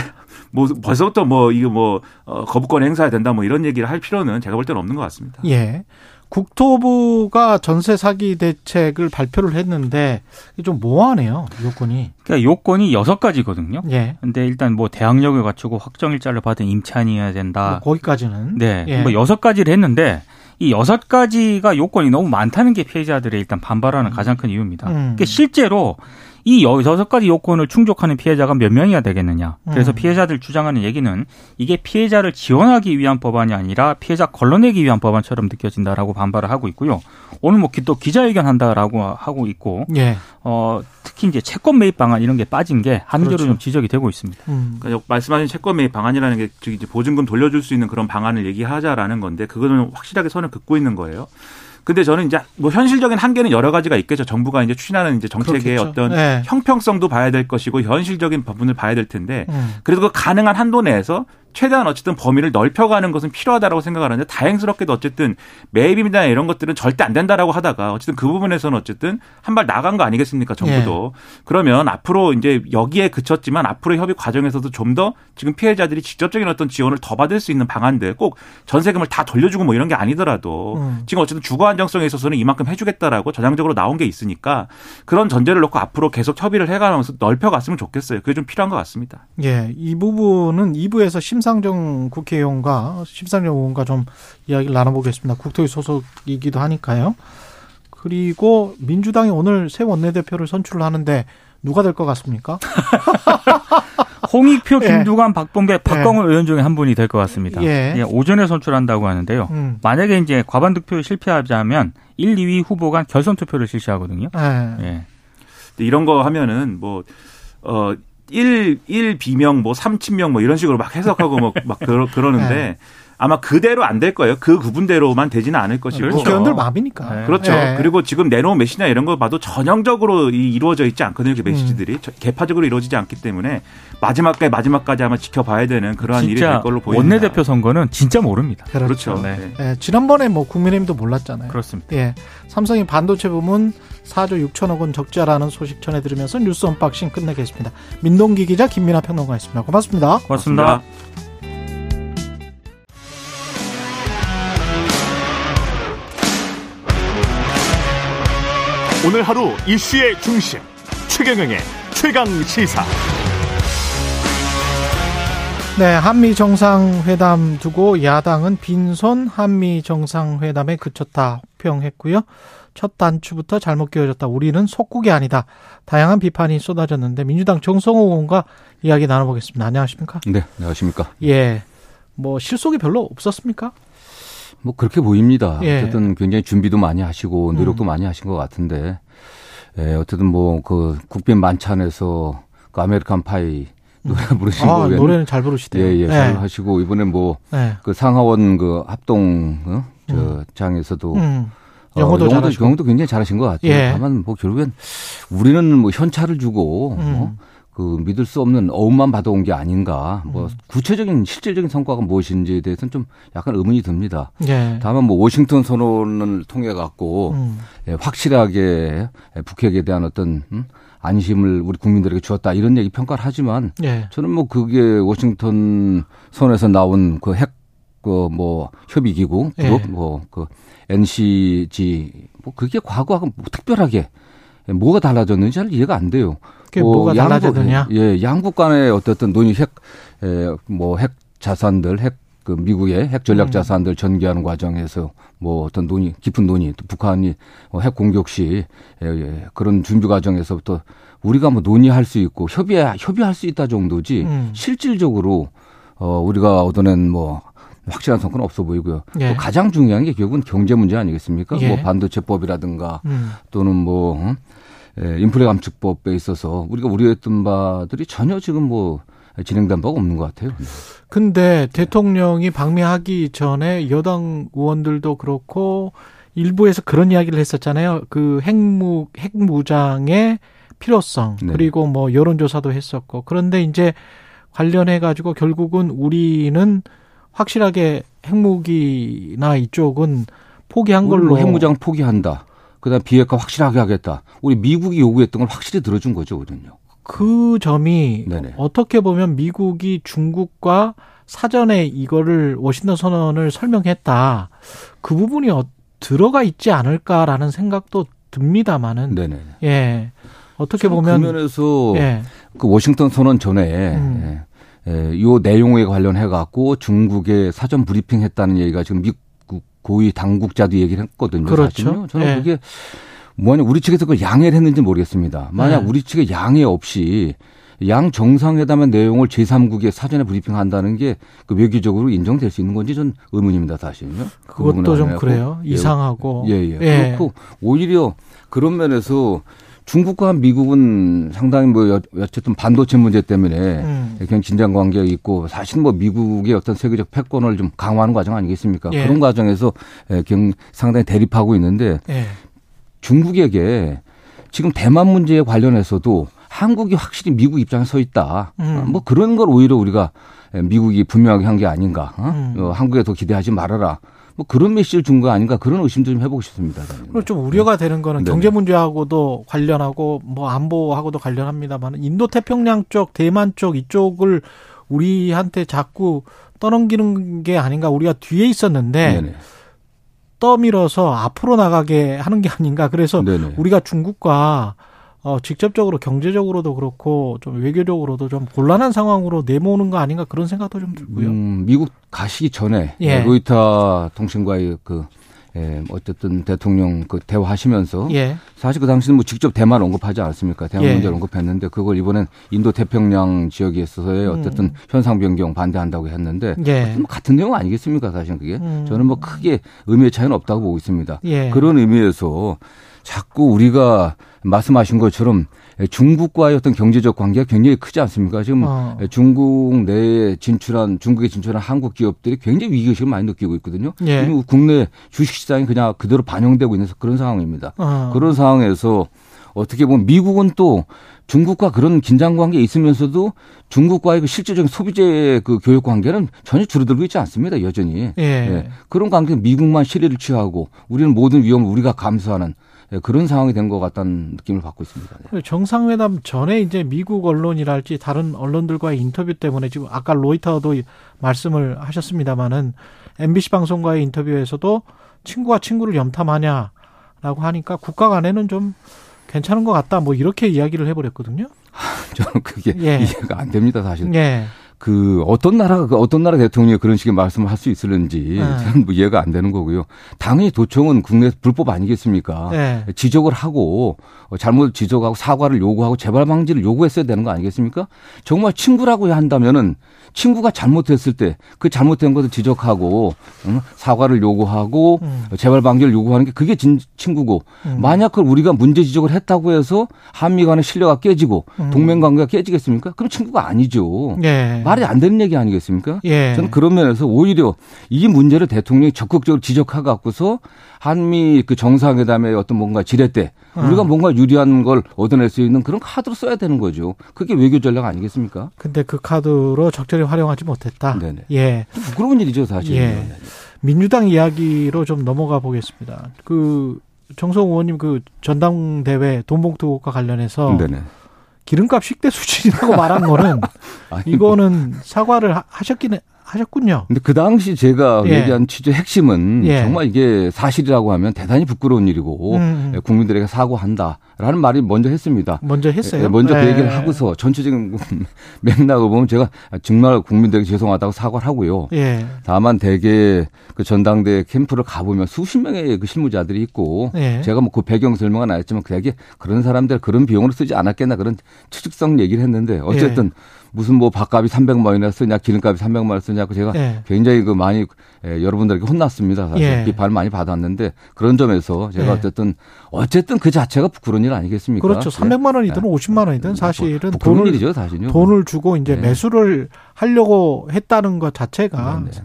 뭐 벌써부터 뭐 이게 뭐 어, 거부권 행사해야 된다 뭐 이런 얘기를 할 필요는 제가 볼 때는 없는 것 같습니다. 예. 국토부가 전세 사기 대책을 발표를 했는데 좀 모호하네요 요건이. 그러니까 요건이 여섯 가지거든요. 예. 근데 일단 뭐 대학력을 갖추고 확정 일자를 받은 임차인이어야 된다. 뭐 거기까지는. 네. 예. 뭐 여섯 가지를 했는데 이 여섯 가지가 요건이 너무 많다는 게 피해자들의 일단 반발하는 가장 큰 이유입니다. 음. 그러니까 실제로 이 여섯 가지 요건을 충족하는 피해자가 몇 명이야 되겠느냐. 그래서 음. 피해자들 주장하는 얘기는 이게 피해자를 지원하기 위한 법안이 아니라 피해자 걸러내기 위한 법안처럼 느껴진다라고 반발을 하고 있고요. 오늘 뭐 또 기자회견 한다라고 하고 있고, 예. 어, 특히 이제 채권 매입 방안 이런 게 빠진 게 한계로 그렇죠. 좀 지적이 되고 있습니다. 음. 그러니까 말씀하신 채권 매입 방안이라는 게 즉 이제 보증금 돌려줄 수 있는 그런 방안을 얘기하자라는 건데 그거는 확실하게 선을 긋고 있는 거예요. 근데 저는 이제 뭐 현실적인 한계는 여러 가지가 있겠죠. 정부가 이제 추진하는 이제 정책의 그렇겠죠. 어떤 네. 형평성도 봐야 될 것이고 현실적인 부분을 봐야 될 텐데 음. 그래도 그 가능한 한도 내에서 최대한 어쨌든 범위를 넓혀가는 것은 필요하다라고 생각을 하는데 다행스럽게도 어쨌든 매입이나 이런 것들은 절대 안 된다라고 하다가 어쨌든 그 부분에서는 어쨌든 한 발 나간 거 아니겠습니까 정부도 예. 그러면 앞으로 이제 여기에 그쳤지만 앞으로 협의 과정에서도 좀 더 지금 피해자들이 직접적인 어떤 지원을 더 받을 수 있는 방안들 꼭 전세금을 다 돌려주고 뭐 이런 게 아니더라도 음. 지금 어쨌든 주거 안정성에 있어서는 이만큼 해주겠다라고 전향적으로 나온 게 있으니까 그런 전제를 놓고 앞으로 계속 협의를 해가면서 넓혀갔으면 좋겠어요. 그게 좀 필요한 것 같습니다. 예, 이 부분은 2부에서 심 심상정 국회의원과 심상정 의원과 좀 이야기를 나눠보겠습니다. 국토위 소속이기도 하니까요. 그리고 민주당이 오늘 새 원내대표를 선출을 하는데 누가 될 것 같습니까? 홍익표, 예. 김두관, 예. 박범계, 박광훈 예. 의원 중에 한 분이 될 것 같습니다. 예. 예. 오전에 선출한다고 하는데요. 음. 만약에 이제 과반 득표에 실패하자면 1, 2위 후보 간 결선 투표를 실시하거든요. 예. 예. 이런 거 하면은 뭐 어, 1, 1 비명, 뭐 3친명 뭐 이런 식으로 막 해석하고 뭐막 그러, 그러는데 네. 아마 그대로 안 될 거예요. 그 구분대로만 되지는 않을 것이고. 국회의원들 마음이니까. 네. 그렇죠. 네. 그리고 지금 내놓은 메시나 이런 거 봐도 전형적으로 이루어져 있지 않거든요. 그 메시지들이. 음. 개파적으로 이루어지지 않기 때문에 마지막까지 마지막까지 아마 지켜봐야 되는 그러한 일이 될 걸로 보입니다. 원내대표 선거는 진짜 모릅니다. 그렇죠. 그렇죠. 네. 네. 지난번에 뭐 국민의힘도 몰랐잖아요. 그렇습니다. 예. 삼성이 반도체 부문 4조 6천억 원 적자라는 소식 전해드리면서 뉴스 언박싱 끝내겠습니다. 민동기 기자 김민아 평론가였습니다. 고맙습니다. 고맙습니다. 고맙습니다. 오늘 하루 이슈의 중심 최경영의 최강 시사. 네, 한미 정상회담 두고 야당은 빈손 한미 정상회담에 그쳤다 호평했고요. 첫 단추부터 잘못 끼워졌다. 우리는 속국이 아니다. 다양한 비판이 쏟아졌는데 민주당 정성호 의원과 이야기 나눠보겠습니다. 안녕하십니까? 네, 안녕하십니까? 예, 뭐 실속이 별로 없었습니까? 뭐 그렇게 보입니다. 예. 어쨌든 굉장히 준비도 많이 하시고 노력도 음. 많이 하신 것 같은데, 예, 어쨌든 뭐 그 국빈 만찬에서 그 American Pie 노래 음. 부르신 아, 거 노래는 잘 부르시대요. 예, 예, 잘 네. 하시고 이번에 뭐그 네. 상하원 그 합동 어? 저 음. 장에서도 음. 영어도 어, 영어도, 영어도 굉장히 잘하신 것 같아요. 예. 다만 뭐 결국엔 우리는 뭐 현찰을 주고 음. 어? 그 믿을 수 없는 어음만 받아온 게 아닌가. 뭐 음. 구체적인 실질적인 성과가 무엇인지에 대해서는 좀 약간 의문이 듭니다. 예. 다만 뭐 워싱턴 선언을 통해 갖고 음. 예, 확실하게 북핵에 대한 어떤 음? 안심을 우리 국민들에게 주었다 이런 얘기 평가를 하지만 예. 저는 뭐 그게 워싱턴 선에서 나온 그 핵 그 뭐 협의 기구 그룹 예. 뭐그 NCG 뭐 그게 과거하고 뭐 특별하게 뭐가 달라졌는지 잘 이해가 안 돼요. 그게 뭐 뭐가 달라졌느냐? 예, 양국 간의 어떻든 논의 핵, 에, 뭐핵 자산들, 핵, 그 미국의 핵 전략 음. 자산들 전개하는 과정에서 뭐 어떤 논의, 깊은 논의, 또 북한이 뭐핵 공격 시 예, 예, 그런 준비 과정에서부터 우리가 뭐 논의할 수 있고 협의 협의할 수 있다 정도지 음. 실질적으로 어 우리가 얻어낸 뭐 확실한 성과는 없어 보이고요. 예. 또 가장 중요한 게 결국은 경제 문제 아니겠습니까? 예. 뭐 반도체법이라든가 음. 또는 뭐 어? 예, 인플레 감축법에 있어서 우리가 우려했던 바들이 전혀 지금 뭐 진행된 바가 없는 것 같아요. 근데 대통령이 방미하기 전에 여당 의원들도 그렇고 일부에서 그런 이야기를 했었잖아요. 그 핵무 핵무장의 필요성 네. 그리고 뭐 여론조사도 했었고 그런데 이제 관련해 가지고 결국은 우리는 확실하게 핵무기나 이쪽은 포기한 걸로 핵무장 포기한다. 그다음 비핵화 확실하게 하겠다. 우리 미국이 요구했던 걸 확실히 들어준 거죠, 우리는요. 그 점이 네네. 어떻게 보면 미국이 중국과 사전에 이거를 워싱턴 선언을 설명했다. 그 부분이 어, 들어가 있지 않을까라는 생각도 듭니다만은. 네네. 예. 어떻게 보면 그 면에서 예. 그 워싱턴 선언 전에 음. 예, 예, 요 내용에 관련해 갖고 중국에 사전 브리핑 했다는 얘기가 지금 미 고위 당국자도 얘기를 했거든요. 그렇죠. 사실은요. 저는 네. 그게 뭐냐 우리 측에서 그걸 양해를 했는지 모르겠습니다. 만약 네. 우리 측에 양해 없이 양 정상회담의 내용을 제3국에 사전에 브리핑한다는 게 그 외교적으로 인정될 수 있는 건지 전 의문입니다, 사실은요. 그 그것도 좀 그래요. 예. 이상하고. 예, 예, 예. 그렇고 오히려 그런 면에서 중국과 미국은 상당히 뭐 어쨌든 반도체 문제 때문에 음. 굉장히 긴장 관계가 있고 사실 뭐 미국의 어떤 세계적 패권을 좀 강화하는 과정 아니겠습니까? 예. 그런 과정에서 예, 상당히 대립하고 있는데 예. 중국에게 지금 대만 문제에 관련해서도 한국이 확실히 미국 입장에 서 있다. 음. 뭐 그런 걸 오히려 우리가 미국이 분명하게 한 게 아닌가. 어? 음. 어, 한국에 더 기대하지 말아라. 뭐 그런 메시지를 준 거 아닌가 그런 의심도 좀 해보고 싶습니다. 그리고 좀 우려가 되는 거는 네. 경제 문제하고도 관련하고 뭐 안보하고도 관련합니다만 인도 태평양 쪽, 대만 쪽 이쪽을 우리한테 자꾸 떠넘기는 게 아닌가 우리가 뒤에 있었는데 네네. 떠밀어서 앞으로 나가게 하는 게 아닌가 그래서 네네. 우리가 중국과 어, 직접적으로 경제적으로도 그렇고 좀 외교적으로도 좀 곤란한 상황으로 내모는 거 아닌가 그런 생각도 좀 들고요. 음, 미국 가시기 전에 예. 로이터 통신과의 그 예, 어쨌든 대통령 그 대화하시면서 예. 사실 그 당시는 뭐 직접 대만 언급하지 않았습니까? 대만 예. 문제를 언급했는데 그걸 이번엔 인도 태평양 지역에 있어서의 음. 어쨌든 음. 현상 변경 반대한다고 했는데 예. 뭐 같은 내용 아니겠습니까? 사실은 그게 음. 저는 뭐 크게 의미의 차이는 없다고 보고 있습니다. 예. 그런 의미에서 자꾸 우리가 말씀하신 것처럼 중국과의 어떤 경제적 관계가 굉장히 크지 않습니까? 지금 어. 중국 내에 진출한 중국에 진출한 한국 기업들이 굉장히 위기의식을 많이 느끼고 있거든요. 예. 국내 주식시장이 그냥 그대로 반영되고 있는 그런 상황입니다. 어. 그런 상황에서 어떻게 보면 미국은 또 중국과 그런 긴장 관계에 있으면서도 중국과의 그 실질적인 소비재 그 교육 관계는 전혀 줄어들고 있지 않습니다. 여전히. 예. 예. 그런 관계는 미국만 실리를 취하고 우리는 모든 위험을 우리가 감수하는 예, 그런 상황이 된 것 같다는 느낌을 받고 있습니다. 네. 정상회담 전에 이제 미국 언론이랄지 다른 언론들과의 인터뷰 때문에 지금 아까 로이터도 말씀을 하셨습니다마는 MBC 방송과의 인터뷰에서도 친구와 친구를 염탐하냐라고 하니까 국가 간에는 좀 괜찮은 것 같다 뭐 이렇게 이야기를 해버렸거든요. 저는 그게 예. 이해가 안 됩니다 사실. 예. 그 어떤 나라가 그 어떤 나라 대통령이 그런 식의 말씀을 할 수 있을는지 네. 저는 뭐 이해가 안 되는 거고요. 당연히 도청은 국내 불법 아니겠습니까? 네. 지적을 하고 어, 잘못 지적하고 사과를 요구하고 재발 방지를 요구했어야 되는 거 아니겠습니까? 정말 친구라고 한다면은 친구가 잘못했을 때 그 잘못된 것을 지적하고 응? 사과를 요구하고 음. 재발 방지를 요구하는 게 그게 진 친구고 음. 만약 그 우리가 문제 지적을 했다고 해서 한미 간의 신뢰가 깨지고 음. 동맹 관계가 깨지겠습니까? 그럼 친구가 아니죠. 네. 말이 안 되는 얘기 아니겠습니까? 예. 저는 그런 면에서 오히려 이 문제를 대통령이 적극적으로 지적하 갖고서 한미 그 정상회담의 어떤 뭔가 지뢰 때 우리가 어. 뭔가 유리한 걸 얻어낼 수 있는 그런 카드로 써야 되는 거죠. 그게 외교 전략 아니겠습니까? 근데 그 카드로 적절히 활용하지 못했다. 네네. 예. 부끄러운 일이죠, 사실. 예. 민주당 이야기로 좀 넘어가 보겠습니다. 그 정성 의원님 그 전당대회 돈봉투과 관련해서 네네. 기름값 식대 수준이라고 말한 거는 이거는 사과를 하셨기는 하셨군요. 근데 그 당시 제가 예. 얘기한 취재 핵심은 예. 정말 이게 사실이라고 하면 대단히 부끄러운 일이고 음. 음. 예, 국민들에게 사과한다라는 말이 먼저 했습니다. 먼저 했어요. 예, 먼저 그 예. 얘기를 하고서 전체적인 맥락을 보면 제가 정말 국민들에게 죄송하다고 사과를 하고요. 예. 다만 대개 그 전당대 캠프를 가보면 수십 명의 그 실무자들이 있고 제가 뭐 그 배경 설명은 안 했지만 대개 그런 사람들 그런 비용을 쓰지 않았겠나 그런 추측성 얘기를 했는데 어쨌든 무슨 뭐 밥값이 300만 원이나 쓰냐 기름값이 300만 원 쓰냐고 제가 예. 굉장히 그 많이 예, 여러분들에게 혼났습니다. 사실 예. 비판을 많이 받았는데 그런 점에서 제가 예. 어쨌든 어쨌든 그 자체가 부끄러운 일 아니겠습니까? 그렇죠. 300만 원이든 예. 50만 원이든 사실은 돈을 일이죠. 돈을 주고 이제 네. 매수를 하려고 했다는 것 자체가 네, 네.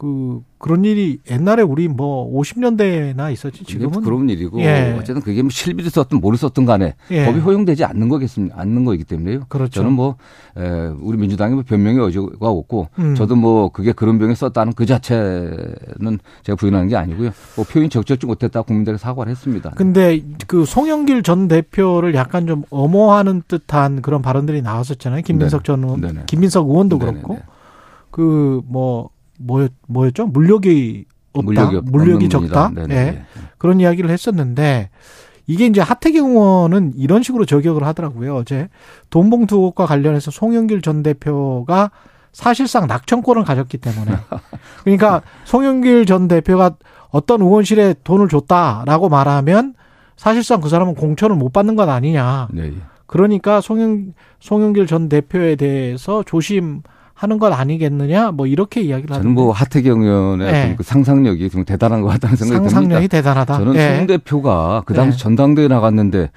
그 그런 일이 옛날에 우리 뭐 50년대나 있었지 지금은 그런 일이고 예. 어쨌든 그게 뭐 실비를 썼든 모를 썼든 간에 예. 법이 허용되지 않는 거겠습니다. 않는 거이기 때문에요. 그렇죠. 저는 뭐 에, 우리 민주당이 뭐 변명의 여지가 없고 음. 저도 뭐 그게 그런 병에 썼다는 그 자체는 제가 부인하는 게 아니고요. 뭐 표현이 적절치 못했다 국민들에게 사과를 했습니다. 근데 그 송영길 전 대표를 약간 좀 엄호하는 듯한 그런 발언들이 나왔었잖아요. 김민석 전 의원, 김민석 의원도 그렇고 그 뭐 뭐, 뭐였죠? 물력이 없다. 물력이, 물력이 적다. 네. 네. 그런 이야기를 했었는데 이게 이제 하태경 의원은 이런 식으로 저격을 하더라고요. 어제 돈봉투 의혹과 관련해서 송영길 전 대표가 사실상 낙천권을 가졌기 때문에 그러니까 송영길 전 대표가 어떤 의원실에 돈을 줬다라고 말하면 사실상 그 사람은 공천을 못 받는 것 아니냐. 네. 그러니까 송영 송영길 전 대표에 대해서 조심 하는 것 아니겠느냐 뭐 이렇게 이야기를 하는데 저는 뭐 하태경 의원의 네. 그 상상력이 좀 대단한 것 같다는 생각이 듭니다. 상상력이 대단하다. 저는 네. 송 대표가 그 당시 네. 전당대회 나갔는데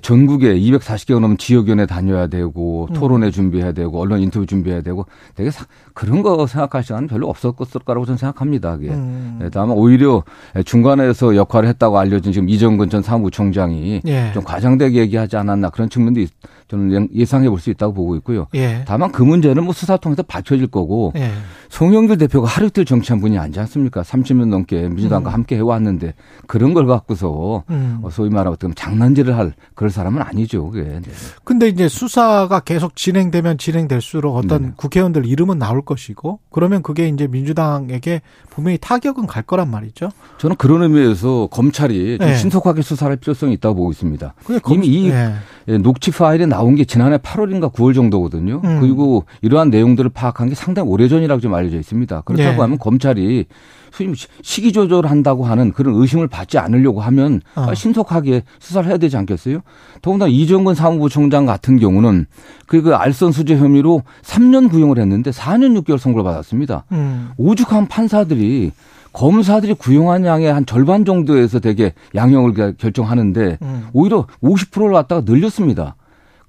전국에 240개가 넘는 지역위원회 다녀야 되고 음. 토론회 준비해야 되고 언론 인터뷰 준비해야 되고 되게 그런 거 생각할 시간은 별로 없었을 거라고 저는 생각합니다. 그게. 음. 네, 다만 오히려 중간에서 역할을 했다고 알려진 지금 이정근 전 사무부총장이 예. 좀 과장되게 얘기하지 않았나 그런 측면도 있, 저는 예상해 볼 수 있다고 보고 있고요. 예. 다만 그 문제는 뭐 수사 통해서 밝혀질 거고 예. 송영길 대표가 하루 이틀 정치한 분이 아니지 않습니까? 30년 넘게 민주당과 음. 함께 해왔는데 그런 걸 갖고서 음. 어, 소위 말하면 어떤 장난질을 할 그럴 사람은 아니죠. 그게. 네. 근데 이제 수사가 계속 진행되면 진행될수록 어떤 네. 국회의원들 이름은 나올 것이고 그러면 그게 이제 민주당에게 분명히 타격은 갈 거란 말이죠. 저는 그런 의미에서 검찰이 네. 신속하게 수사할 필요성이 있다고 보고 있습니다. 이미 이 네. 녹취 파일에 나온 게 지난해 8월인가 9월 정도거든요. 음. 그리고 이러한 내용들을 파악한 게 상당히 오래전이라고 좀 알려져 있습니다. 그렇다고 네. 하면 검찰이 시기 조절한다고 하는 그런 의심을 받지 않으려고 하면 어. 신속하게 수사를 해야 되지 않겠어요? 더군다나 이정근 사무부 총장 같은 경우는 그, 그 알선 수재 혐의로 3년 구형을 했는데 4년 6개월 선고를 받았습니다. 음. 오죽한 판사들이 검사들이 구형한 양의 한 절반 정도에서 되게 양형을 결정하는데 음. 오히려 50%를 갖다가 늘렸습니다.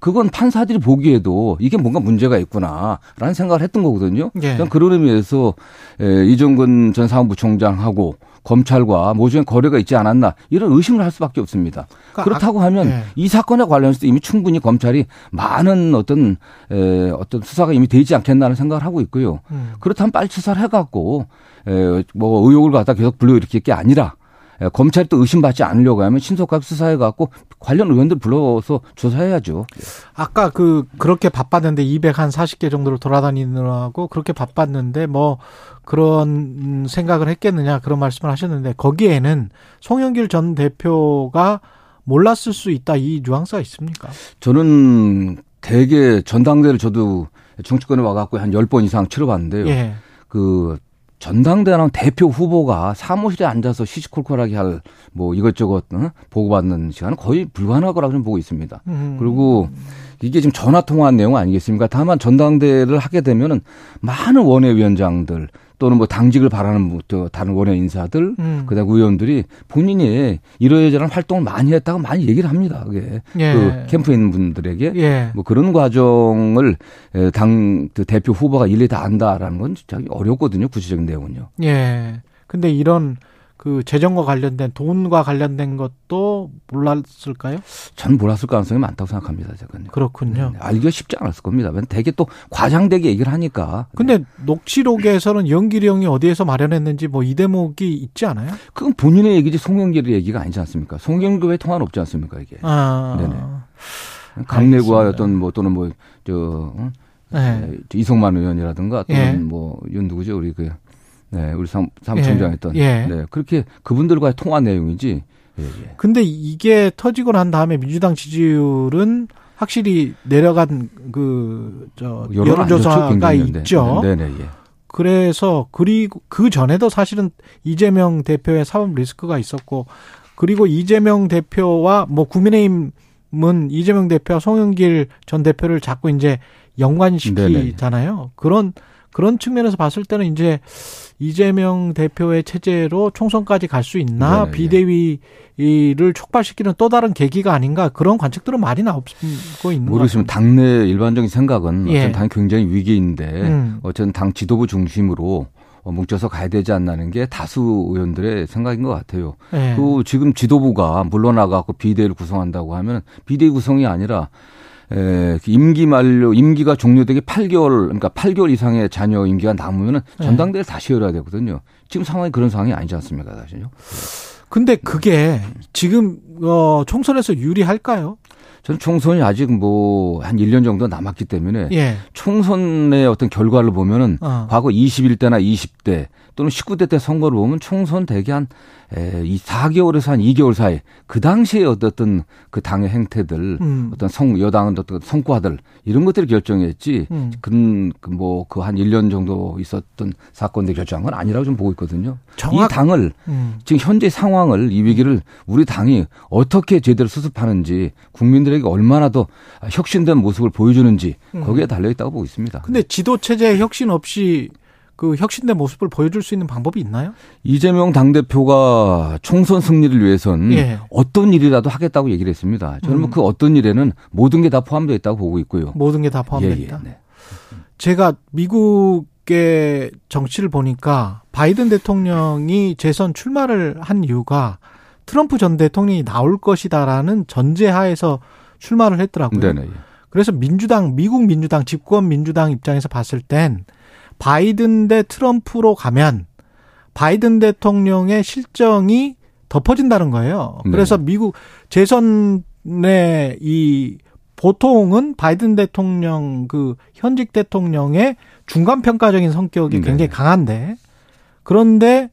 그건 판사들이 보기에도 이게 뭔가 문제가 있구나라는 생각을 했던 거거든요. 예. 그런 의미에서 이정근 전 사무부총장하고 검찰과 모종의 거래가 있지 않았나 이런 의심을 할 수밖에 없습니다. 그러니까 그렇다고 하면 예. 이 사건에 관련해서 이미 충분히 검찰이 많은 어떤 에, 어떤 수사가 이미 되지 않겠나는 생각을 하고 있고요. 음. 그렇다면 빨리 수사를 해갖고 에, 뭐 의혹을 갖다 계속 불러일으킬 게 아니라 예, 검찰이 또 의심받지 않으려고 하면 신속하게 수사해 갖고 관련 의원들 불러서 조사해야죠. 아까 그 그렇게 바빴는데 240개 정도로 돌아다니느라고 그렇게 바빴는데 뭐 그런 생각을 했겠느냐 그런 말씀을 하셨는데 거기에는 송영길 전 대표가 몰랐을 수 있다 이 뉘앙스가 있습니까? 저는 대개 전당대를 저도 정치권에 와갖고 한 10번 이상 치러봤는데요. 예. 그 전당대회는 대표 후보가 사무실에 앉아서 시시콜콜하게 할 뭐 이것저것 어? 보고받는 시간은 거의 불가능할 거라고 좀 보고 있습니다. 음. 그리고 이게 지금 전화 통화한 내용 아니겠습니까? 다만 전당대회를 하게 되면은 많은 원외위원장들 또는 뭐 당직을 바라는 또 다른 원외 인사들 음. 그다음 의원들이 본인이 이러저런 활동을 많이 했다고 많이 얘기를 합니다. 그게 예. 그 캠프에 있는 분들에게 예. 뭐 그런 과정을 당그 대표 후보가 일일이 다 안다라는 건 진짜 어렵거든요. 구체적인 내용은요. 예. 근데 이런 그 재정과 관련된 돈과 관련된 것도 몰랐을까요? 저는 몰랐을 가능성이 많다고 생각합니다. 제가 그렇군요. 네, 알기가 쉽지 않았을 겁니다. 되게 또 과장되게 얘기를 하니까. 근데 네. 녹취록에서는 연기령이 어디에서 마련했는지 뭐 이 대목이 있지 않아요? 그건 본인의 얘기지 송영길의 얘기가 아니지 않습니까? 송영길의 통화는 없지 않습니까 이게? 아. 네네. 강내구와 어떤 뭐 또는 뭐저 어? 네. 이성만 의원이라든가 또는 예. 뭐윤 누구죠 우리 그 네, 우리 사, 사무총장 했던. 예. 예. 네, 그렇게 그분들과의 통화 내용이지. 예, 예. 근데 이게 터지고 난 다음에 민주당 지지율은 확실히 내려간 그 저 여론조사가 있죠. 네, 네, 네, 예. 그래서 그리고 그 전에도 사실은 이재명 대표의 사법 리스크가 있었고 그리고 이재명 대표와 뭐 국민의힘은 이재명 대표와 송영길 전 대표를 자꾸 이제 연관시키잖아요. 네네. 그런 그런 측면에서 봤을 때는 이제 이재명 대표의 체제로 총선까지 갈 수 있나 네네. 비대위를 촉발시키는 또 다른 계기가 아닌가 그런 관측들은 많이 나오고 있는 모르겠지만 당내 일반적인 생각은 예. 어쨌든 당이 굉장히 위기인데 음. 어쨌든 당 지도부 중심으로 뭉쳐서 가야 되지 않나는 게 다수 의원들의 생각인 것 같아요. 예. 그 지금 지도부가 물러나가고 비대위를 구성한다고 하면 비대위 구성이 아니라 에, 그 임기 만료, 임기가 종료되기 8개월, 그러니까 8개월 이상의 자녀 임기가 남으면은 네. 전당대회를 네. 다시 열어야 되거든요. 지금 상황이 그런 상황이 아니지 않습니까, 사실요? 근데 그게 지금, 어, 총선에서 유리할까요? 저는 총선이 아직 뭐 한 1년 정도 남았기 때문에 예. 총선의 어떤 결과를 보면은 어. 과거 21대나 20대 또는 19대 때 선거를 보면 총선 대개 한 에, 이 4개월에서 한 2개월 사이 그 당시에 어떤 그 당의 행태들 음. 어떤 성 여당은 어떤 성과들 이런 것들을 결정했지 음. 그뭐 그 한 1년 정도 있었던 사건들 결정한 건 아니라고 좀 보고 있거든요. 정확... 이 당을 음. 지금 현재 상황을 이 위기를 우리 당이 어떻게 제대로 수습하는지 국민들에게 얼마나 더 혁신된 모습을 보여주는지 음. 거기에 달려 있다고 보고 있습니다. 근데 지도 체제 혁신 없이 그 혁신된 모습을 보여줄 수 있는 방법이 있나요? 이재명 당대표가 총선 승리를 위해선 예. 어떤 일이라도 하겠다고 얘기를 했습니다. 저는 뭐 음. 그 어떤 일에는 모든 게 다 포함되어 있다고 보고 있고요. 모든 게 다 포함되어 예, 예. 있다. 예, 네. 제가 미국의 정치를 보니까 바이든 대통령이 재선 출마를 한 이유가 트럼프 전 대통령이 나올 것이다라는 전제하에서 출마를 했더라고요. 네네. 예. 그래서 민주당, 미국 민주당, 집권 민주당 입장에서 봤을 땐 바이든 대 트럼프로 가면 바이든 대통령의 실정이 덮어진다는 거예요. 네. 그래서 미국 재선의 이 보통은 바이든 대통령 그 현직 대통령의 중간 평가적인 성격이 네. 굉장히 강한데 그런데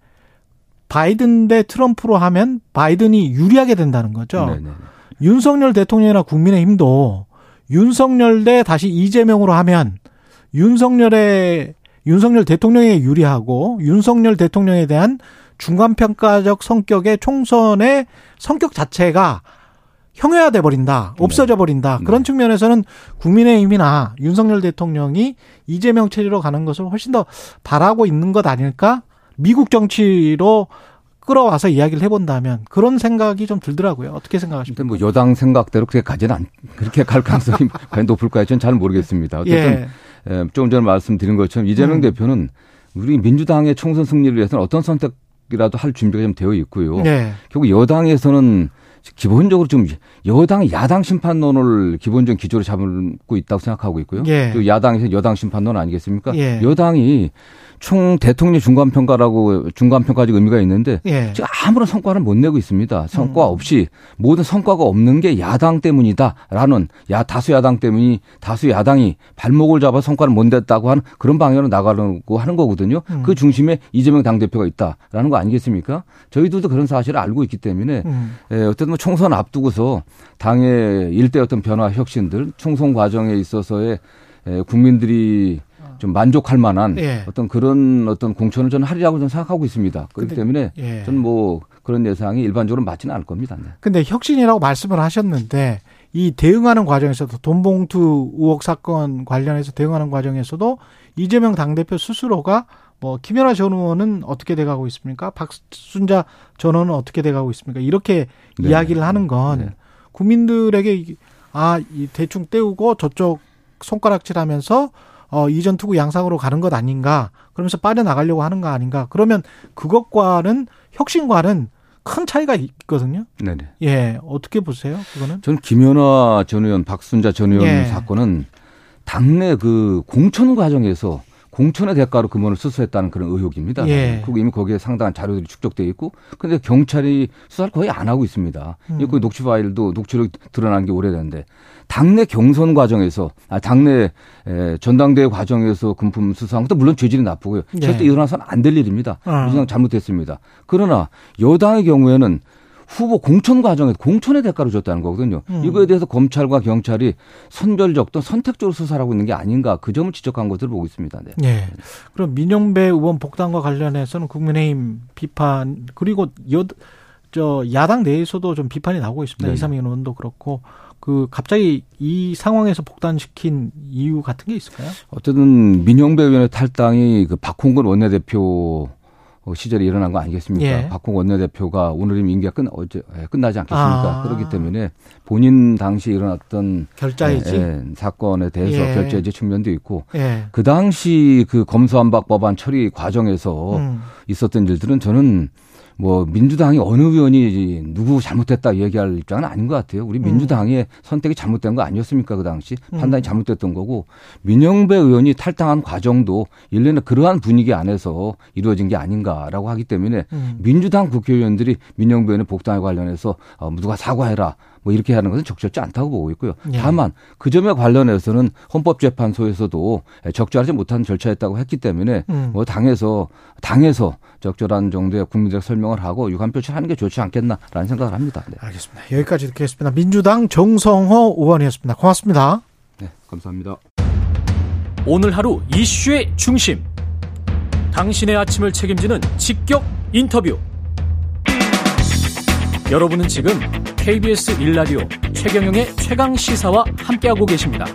바이든 대 트럼프로 하면 바이든이 유리하게 된다는 거죠. 네, 네, 네. 윤석열 대통령이나 국민의힘도 윤석열 대 다시 이재명으로 하면 윤석열의 윤석열 대통령에 유리하고 윤석열 대통령에 대한 중간평가적 성격의 총선의 성격 자체가 형해화돼 버린다, 네. 없어져 버린다. 네. 그런 측면에서는 국민의힘이나 윤석열 대통령이 이재명 체제로 가는 것을 훨씬 더 바라고 있는 것 아닐까? 미국 정치로 끌어와서 이야기를 해본다면 그런 생각이 좀 들더라고요. 어떻게 생각하십니까? 뭐 여당 생각대로 그렇게 가지는 않, 그렇게 갈 가능성이 과연 높을까요? 저는 잘 모르겠습니다. 어쨌든 예. 예, 조금 전에 말씀드린 것처럼 이재명 음. 대표는 우리 민주당의 총선 승리를 위해서는 어떤 선택이라도 할 준비가 좀 되어 있고요. 네. 결국 여당에서는 기본적으로 좀 여당 야당 심판론을 기본적인 기조로 잡고 있다고 생각하고 있고요. 예. 또 야당에서 여당 심판론 아니겠습니까? 예. 여당이 총 대통령 중간 평가라고 중간 평가적 의미가 있는데 예. 지금 아무런 성과를 못 내고 있습니다. 성과 음. 없이 모든 성과가 없는 게 야당 때문이다라는 야 다수 야당 때문이 다수 야당이 발목을 잡아 성과를 못 냈다고 하는 그런 방향으로 나가려고 하는 거거든요. 음. 그 중심에 이재명 당 대표가 있다라는 거 아니겠습니까? 저희들도 그런 사실을 알고 있기 때문에 음. 예, 어쨌든 뭐 총선 앞두고서 당의 일대 어떤 변화 혁신들 총선 과정에 있어서의 예, 국민들이 좀 만족할 만한 예. 어떤 그런 어떤 공천을 저는 하리라고 저는 생각하고 있습니다. 그렇기 근데, 때문에 예. 저는 뭐 그런 예상이 일반적으로 맞지는 않을 겁니다. 네. 근데 혁신이라고 말씀을 하셨는데 이 대응하는 과정에서도 돈봉투 의혹 사건 관련해서 대응하는 과정에서도 이재명 당대표 스스로가 뭐 김연아 전 의원은 어떻게 돼가고 있습니까? 박순자 전 의원은 어떻게 돼가고 있습니까? 이렇게 네. 이야기를 하는 건 네. 국민들에게 아, 이 대충 떼우고 저쪽 손가락질하면서 어, 이전 투구 양상으로 가는 것 아닌가? 그러면서 빠져나가려고 하는 거 아닌가? 그러면 그것과는 혁신과는 큰 차이가 있거든요. 네네. 예, 어떻게 보세요? 그거는? 저는 김연아 전 의원, 박순자 전 의원 예. 사건은 당내 그 공천 과정에서 공천의 대가로 금원을 수수했다는 그런 의혹입니다. 예. 그리고 이미 거기에 상당한 자료들이 축적돼 있고, 근데 경찰이 수사를 거의 안 하고 있습니다. 음. 그 녹취 파일도 녹취록 드러난 게 오래됐는데 당내 경선 과정에서, 아, 당내 에, 전당대회 과정에서 금품 수사한 것도 물론 죄질이 나쁘고요. 예. 절대 일어나서는 안 될 일입니다. 어. 그냥 잘못됐습니다. 그러나 여당의 경우에는 후보 공천 과정에서 공천의 대가로 줬다는 거거든요. 음. 이거에 대해서 검찰과 경찰이 선별적 또 선택적으로 수사를 하고 있는 게 아닌가 그 점을 지적한 것으로 보고 있습니다. 네. 네. 그럼 민영배 의원 복당과 관련해서는 국민의힘 비판 그리고 여, 저 야당 내에서도 좀 비판이 나오고 있습니다. 네. 이삼영 의원도 그렇고 그 갑자기 이 상황에서 복단시킨 이유 같은 게 있을까요? 어쨌든 민영배 의원의 탈당이 그 박홍근 원내대표 어, 시절에 일어난 거 아니겠습니까? 예. 박홍 원내대표가 오늘이면 임기가 끝, 어제, 예, 끝나지 않겠습니까? 아. 그렇기 때문에 본인 당시 일어났던 결자해지 예, 예, 사건에 대해서 예. 결자해지 측면도 있고 예. 그 당시 그 검수안박 법안 처리 과정에서 음. 있었던 일들은 저는 뭐 민주당이 어느 의원이 누구 잘못됐다 얘기할 입장은 아닌 것 같아요. 우리 음. 민주당의 음. 선택이 잘못된 거 아니었습니까 그 당시 음. 판단이 잘못됐던 거고 민영배 의원이 탈당한 과정도 일련의 그러한 분위기 안에서 이루어진 게 아닌가라고 하기 때문에 음. 민주당 국회의원들이 민영배 의원의 복당에 관련해서 어, 누가 사과해라 뭐 이렇게 하는 것은 적절치 않다고 보고 있고요. 예. 다만 그 점에 관련해서는 헌법재판소에서도 적절하지 못한 절차였다고 했기 때문에 음. 뭐 당에서 당에서 적절한 정도의 국민적 설명을 하고 유감 표시하는 게 좋지 않겠나라는 생각을 합니다. 네. 알겠습니다. 여기까지 듣겠습니다. 민주당 정성호 의원이었습니다. 고맙습니다. 네, 감사합니다. 오늘 하루 이슈의 중심. 당신의 아침을 책임지는 직격 인터뷰. 여러분은 지금 KBS 일라디오 최경영의 최강 시사와 함께하고 계십니다.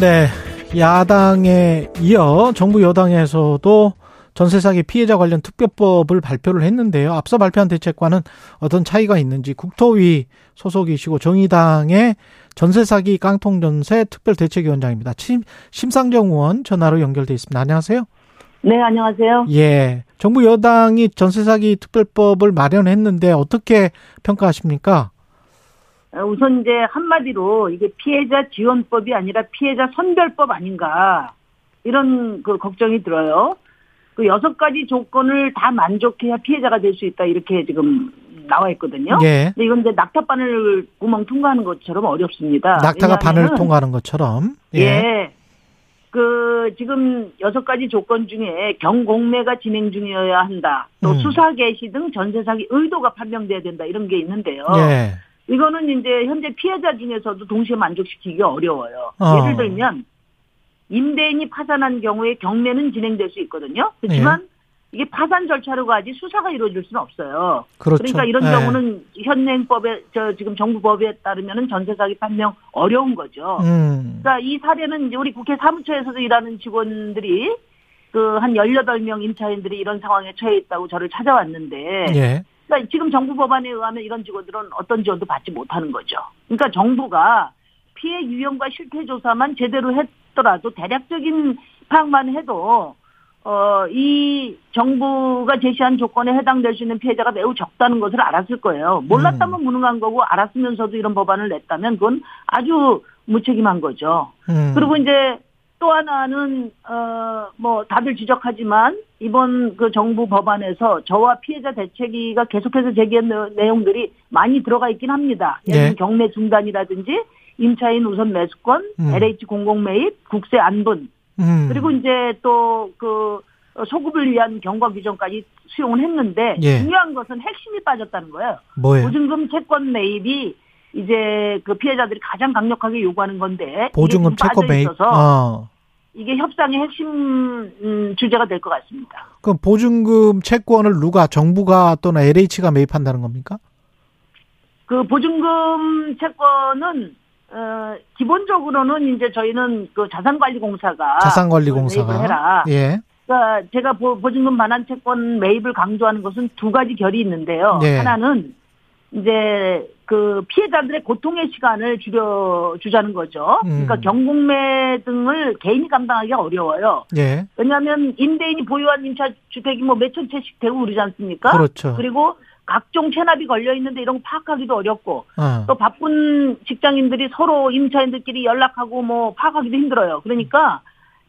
네. 야당에 이어 정부 여당에서도 전세 사기 피해자 관련 특별법을 발표를 했는데요. 앞서 발표한 대책과는 어떤 차이가 있는지 국토위 소속이시고 정의당의 전세 사기 깡통 전세 특별 대책위원장입니다. 심상정 의원 전화로 연결돼 있습니다. 안녕하세요. 네, 안녕하세요. 예. 정부 여당이 전세 사기 특별법을 마련했는데 어떻게 평가하십니까? 어, 우선 이제 한마디로 이게 피해자 지원법이 아니라 피해자 선별법 아닌가 이런 그 걱정이 들어요. 그 여섯 가지 조건을 다 만족해야 피해자가 될 수 있다 이렇게 지금 나와 있거든요. 예. 근데 이건 이제 낙타 바늘 구멍 통과하는 것처럼 어렵습니다. 낙타가 바늘 통과하는 것처럼. 예. 예. 그 지금 여섯 가지 조건 중에 경공매가 진행 중이어야 한다. 또 음. 수사 개시 등 전세 사기 의도가 판명돼야 된다 이런 게 있는데요. 예. 이거는 이제 현재 피해자 중에서도 동시에 만족시키기 어려워요. 어. 예를 들면 임대인이 파산한 경우에 경매는 진행될 수 있거든요. 그렇지만 예. 이게 파산 절차로 가지 수사가 이루어질 수는 없어요. 그렇죠. 그러니까 이런 네. 경우는 현행법에 저 지금 정부 법에 따르면은 전세 사기 판명 어려운 거죠. 음. 그러니까 이 사례는 이제 우리 국회 사무처에서도 일하는 직원들이 그 한 18명 임차인들이 이런 상황에 처해 있다고 저를 찾아왔는데 예. 그러니까 지금 정부 법안에 의하면 이런 직원들은 어떤 지원도 받지 못하는 거죠. 그러니까 정부가 피해 유형과 실태 조사만 제대로 했더라도 대략적인 파악만 해도 어, 이 정부가 제시한 조건에 해당될 수 있는 피해자가 매우 적다는 것을 알았을 거예요. 몰랐다면 음. 무능한 거고 알았으면서도 이런 법안을 냈다면 그건 아주 무책임한 거죠. 음. 그리고 이제 또 하나는 어 뭐 다들 지적하지만 이번 그 정부 법안에서 저와 피해자 대책위가 계속해서 제기한 내용들이 많이 들어가 있긴 합니다. 예를 들 네. 경매 중단이라든지 임차인 우선 매수권, 음. LH 공공 매입, 국세 안분 음. 그리고 이제 또그 소급을 위한 경과 규정까지 수용을 했는데 예. 중요한 것은 핵심이 빠졌다는 거예요. 뭐예요? 보증금 채권 매입이 이제 그 피해자들이 가장 강력하게 요구하는 건데 보증금 채권 매입. 어. 이게 협상의 핵심 음, 주제가 될 것 같습니다. 그럼 보증금 채권을 누가 정부가 또는 LH가 매입한다는 겁니까? 그 보증금 채권은 어, 기본적으로는 이제 저희는 그 자산관리공사가 자산관리공사가 해라. 예. 그러니까 제가 보, 보증금 반환 채권 매입을 강조하는 것은 두 가지 결이 있는데요. 예. 하나는 이제 그 피해자들의 고통의 시간을 줄여 주자는 거죠. 음. 그러니까 경공매 등을 개인이 감당하기가 어려워요. 예. 왜냐하면 임대인이 보유한 임차 주택이 뭐 몇천 채씩 되고 그러지 않습니까? 그렇죠. 그리고 각종 체납이 걸려 있는데 이런 거 파악하기도 어렵고 어. 또 바쁜 직장인들이 서로 임차인들끼리 연락하고 뭐 파악하기도 힘들어요. 그러니까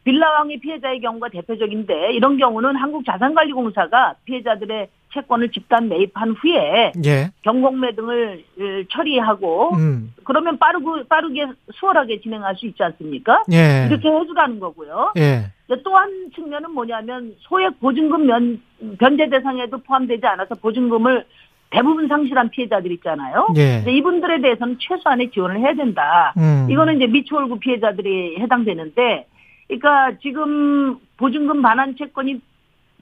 빌라왕의 피해자의 경우가 대표적인데 이런 경우는 한국자산관리공사가 피해자들의 채권을 집단 매입한 후에 예. 경공매 등을 처리하고 음. 그러면 빠르고 빠르게 수월하게 진행할 수 있지 않습니까? 예. 이렇게 해주라는 거고요. 예. 또한 측면은 뭐냐면 소액 보증금 면, 변제 대상에도 포함되지 않아서 보증금을 대부분 상실한 피해자들 있잖아요. 예. 이분들에 대해서는 최소한의 지원을 해야 된다. 음. 이거는 이제 미추홀구 피해자들이 해당되는데, 그러니까 지금 보증금 반환 채권이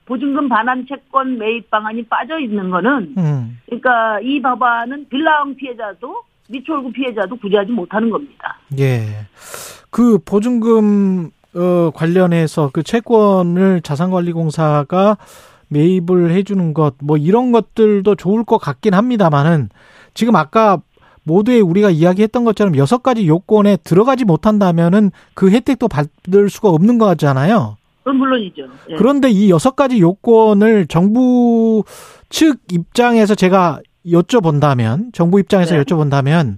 보증금 반환 채권 매입 방안이 빠져 있는 거는, 음. 그러니까 이 법안은 빌라왕 피해자도 미추홀구 피해자도 구제하지 못하는 겁니다. 예. 그 보증금 어, 관련해서 그 채권을 자산관리공사가 매입을 해주는 것, 뭐 이런 것들도 좋을 것 같긴 합니다만은 지금 아까 모두에 우리가 이야기했던 것처럼 여섯 가지 요건에 들어가지 못한다면은 그 혜택도 받을 수가 없는 거 같잖아요. 그건 물론이죠. 예. 그런데 이 여섯 가지 요건을 정부 측 입장에서 제가 여쭤본다면, 정부 입장에서 네. 여쭤본다면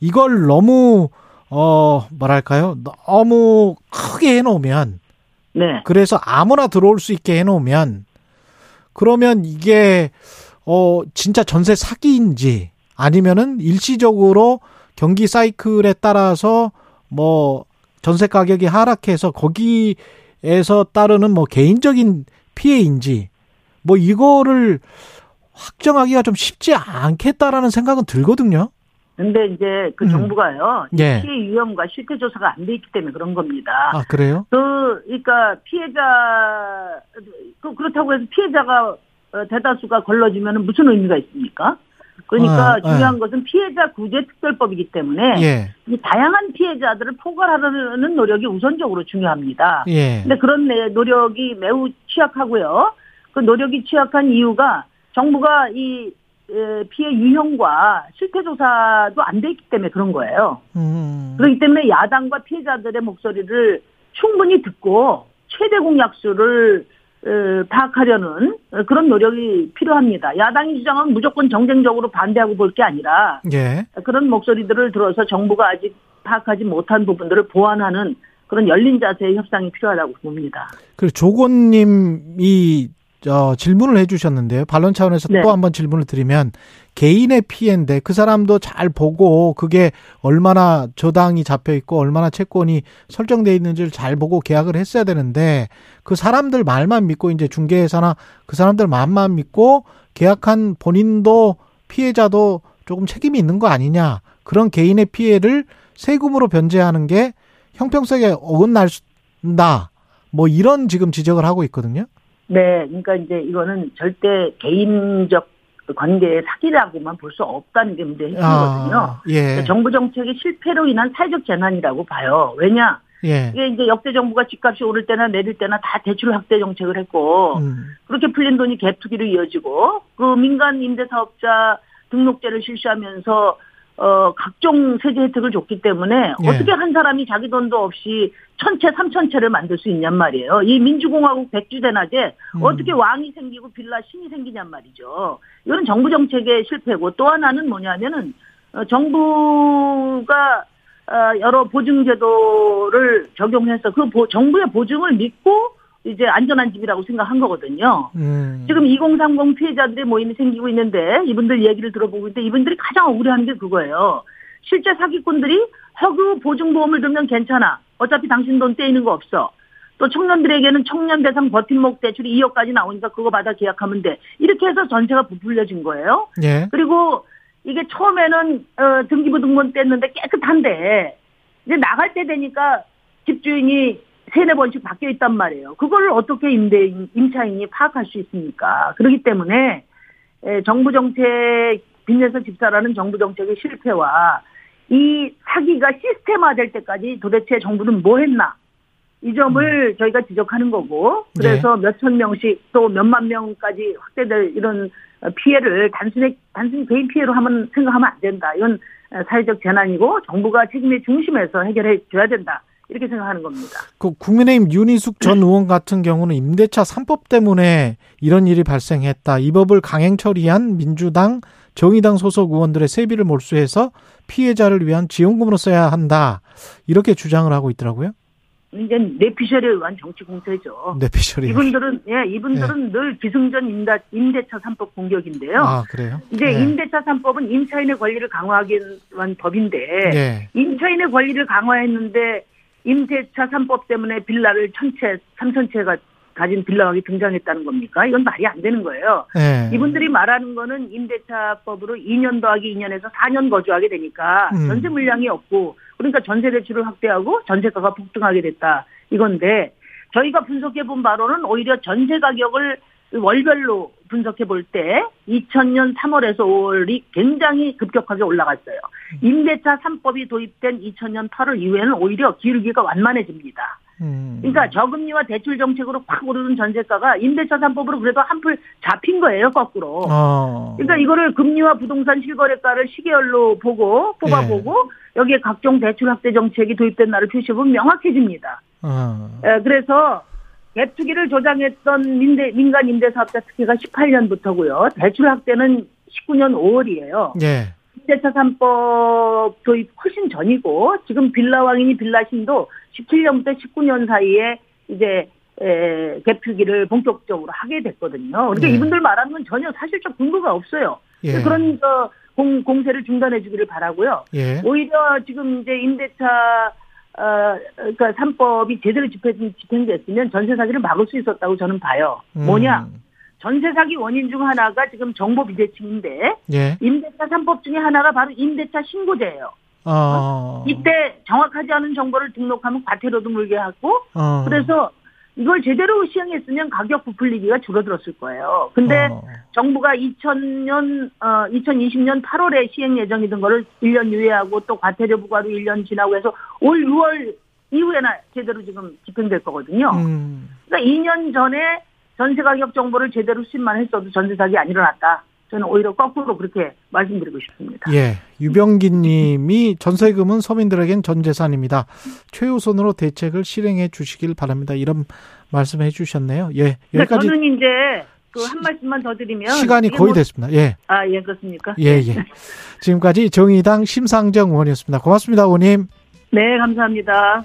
이걸 너무 어, 뭐랄까요? 너무 크게 해놓으면. 네. 그래서 아무나 들어올 수 있게 해놓으면, 그러면 이게, 어, 진짜 전세 사기인지, 아니면은 일시적으로 경기 사이클에 따라서 뭐, 전세 가격이 하락해서 거기에서 따르는 뭐 개인적인 피해인지, 뭐 이거를 확정하기가 좀 쉽지 않겠다라는 생각은 들거든요. 근데 이제 그 음. 정부가요 예. 피해 유형과 실태 조사가 안 돼 있기 때문에 그런 겁니다. 아 그래요? 그 그러니까 피해자 그 그렇다고 해서 피해자가 어, 대다수가 걸러지면 무슨 의미가 있습니까? 그러니까 아, 중요한 아. 것은 피해자 구제 특별법이기 때문에 예. 이 다양한 피해자들을 포괄하려는 노력이 우선적으로 중요합니다. 예. 근데 그런 노력이 매우 취약하고요. 그 노력이 취약한 이유가 정부가 이 피해 유형과 실태 조사도 안 돼 있기 때문에 그런 거예요. 음. 그렇기 때문에 야당과 피해자들의 목소리를 충분히 듣고 최대 공약수를 파악하려는 그런 노력이 필요합니다. 야당이 주장은 무조건 정쟁적으로 반대하고 볼 게 아니라 예. 그런 목소리들을 들어서 정부가 아직 파악하지 못한 부분들을 보완하는 그런 열린 자세의 협상이 필요하다고 봅니다. 그 조건님이 어, 질문을 해주셨는데요. 반론 차원에서 네. 또한 번 질문을 드리면 개인의 피해인데 그 사람도 잘 보고 그게 얼마나 저당이 잡혀 있고 얼마나 채권이 설정돼 있는지를 잘 보고 계약을 했어야 되는데 그 사람들 말만 믿고 이제 중개회사나 그 사람들 말만 믿고 계약한 본인도 피해자도 조금 책임이 있는 거 아니냐 그런 개인의 피해를 세금으로 변제하는 게 형평성에 어긋날다 뭐 이런 지금 지적을 하고 있거든요. 네, 그러니까 이제 이거는 절대 개인적 관계의 사기라고만 볼 수 없다는 게 문제의 핵심이거든요. 아, 예. 그러니까 정부 정책의 실패로 인한 사회적 재난이라고 봐요. 왜냐? 예. 이게 이제 역대 정부가 집값이 오를 때나 내릴 때나 다 대출 확대 정책을 했고 음. 그렇게 풀린 돈이 갭 투기로 이어지고 그 민간 임대 사업자 등록제를 실시하면서 어, 각종 세제 혜택을 줬기 때문에 예. 어떻게 한 사람이 자기 돈도 없이 천채, 삼천채를 만들 수 있냔 말이에요. 이 민주공화국 백주대 낮에 음. 어떻게 왕이 생기고 빌라 신이 생기냔 말이죠. 이건 정부 정책의 실패고 또 하나는 뭐냐면은 어, 정부가 어, 여러 보증제도를 적용해서 그 보, 정부의 보증을 믿고 이제 안전한 집이라고 생각한 거거든요. 음. 지금 2030 피해자들의 모임이 생기고 있는데 이분들 얘기를 들어보고 있는데 이분들이 가장 억울해하는 게 그거예요. 실제 사기꾼들이 허그 보증보험을 들면 괜찮아. 어차피 당신 돈 떼이는 거 없어. 또 청년들에게는 청년 대상 버팀목 대출이 2억까지 나오니까 그거 받아 계약하면 돼. 이렇게 해서 전체가 부풀려진 거예요. 예. 그리고 이게 처음에는 어, 등기부 등본 뗐는데 깨끗한데 이제 나갈 때 되니까 집주인이 세네 번씩 바뀌어 있단 말이에요. 그걸 어떻게 임대 임차인이 파악할 수 있습니까? 그렇기 때문에 정부 정책 빚내서 집사라는 정부 정책의 실패와 이 사기가 시스템화될 때까지 도대체 정부는 뭐 했나? 이 점을 음. 저희가 지적하는 거고 그래서 네. 몇천 명씩 또 몇만 명까지 확대될 이런 피해를 단순히 단순히 개인 피해로 하면 생각하면 안 된다. 이건 사회적 재난이고 정부가 책임의 중심에서 해결해 줘야 된다. 이렇게 생각하는 겁니다. 그 국민의힘 윤희숙 전 의원 같은 경우는 임대차 3법 때문에 이런 일이 발생했다. 이 법을 강행 처리한 민주당, 정의당 소속 의원들의 세비를 몰수해서 피해자를 위한 지원금으로 써야 한다. 이렇게 주장을 하고 있더라고요. 이제 내피셜에 의한 정치 공세죠. 내피셜이 이분들은 예, 이분들은 예. 늘 기승전 임대, 임대차 3법 공격인데요. 아 그래요? 이제 예. 임대차 3법은 임차인의 권리를 강화하기 위한 법인데 예. 임차인의 권리를 강화했는데 임대차 3법 때문에 빌라를 천채, 삼천채가 가진 빌라왕이 등장했다는 겁니까? 이건 말이 안 되는 거예요. 네. 이분들이 말하는 거는 임대차법으로 2년 더하기 2년에서 4년 거주하게 되니까 음. 전세 물량이 없고 그러니까 전세 대출을 확대하고 전세가가 폭등하게 됐다 이건데 저희가 분석해 본 바로는 오히려 전세 가격을 월별로 분석해 볼 때 2000년 3월에서 5월이 굉장히 급격하게 올라갔어요. 임대차 3법이 도입된 2000년 8월 이후에는 오히려 기울기가 완만해집니다. 음. 그러니까 저금리와 대출 정책으로 확 오르는 전세가가 임대차 3법으로 그래도 한풀 잡힌 거예요, 거꾸로. 어. 그러니까 이거를 금리와 부동산 실거래가를 시계열로 보고 뽑아보고 예. 여기에 각종 대출 확대 정책이 도입된 날을 표시해보면 명확해집니다. 어. 예, 그래서 갭투기를 조장했던 민대, 민간 임대사업자 특혜가 18년부터고요. 대출 확대는 19년 5월이에요. 예. 임대차 3법 도입 훨씬 전이고 지금 빌라왕이니 빌라신도 17년부터 19년 사이에 이제 에, 갭투기를 본격적으로 하게 됐거든요. 그러니까 예. 이분들 말하는 건 전혀 사실적 근거가 없어요. 예. 그런 어, 공, 공세를 중단해 주기를 바라고요. 예. 오히려 지금 이제 임대차 어, 그러니까 3법이 제대로 집행, 집행됐으면 전세 사기를 막을 수 있었다고 저는 봐요. 음. 뭐냐? 전세 사기 원인 중 하나가 지금 정보 비대칭인데 예. 임대차 3법 중에 하나가 바로 임대차 신고제예요. 어. 이때 정확하지 않은 정보를 등록하면 과태료도 물게 하고 어. 그래서 이걸 제대로 시행했으면 가격 부풀리기가 줄어들었을 거예요. 근데 어. 정부가 2000년, 어, 2020년 8월에 시행 예정이던 거를 1년 유예하고 또 과태료 부과로 1년 지나고 해서 올 6월 이후에나 제대로 지금 집행될 거거든요. 음. 그러니까 2년 전에 전세 가격 정보를 제대로 수집만 했어도 전세 사기 안 일어났다. 저는 오히려 거꾸로 그렇게 말씀드리고 싶습니다. 예. 유병기 님이 전세금은 서민들에겐 전 재산입니다. 최우선으로 대책을 실행해 주시길 바랍니다. 이런 말씀 해 주셨네요. 예. 여기까지. 저는 이제 그 한 말씀만 더 드리면 시간이 거의 뭐... 됐습니다. 예. 아, 예, 그렇습니까? 예, 예. 지금까지 정의당 심상정 의원이었습니다. 고맙습니다, 의원님. 네, 감사합니다.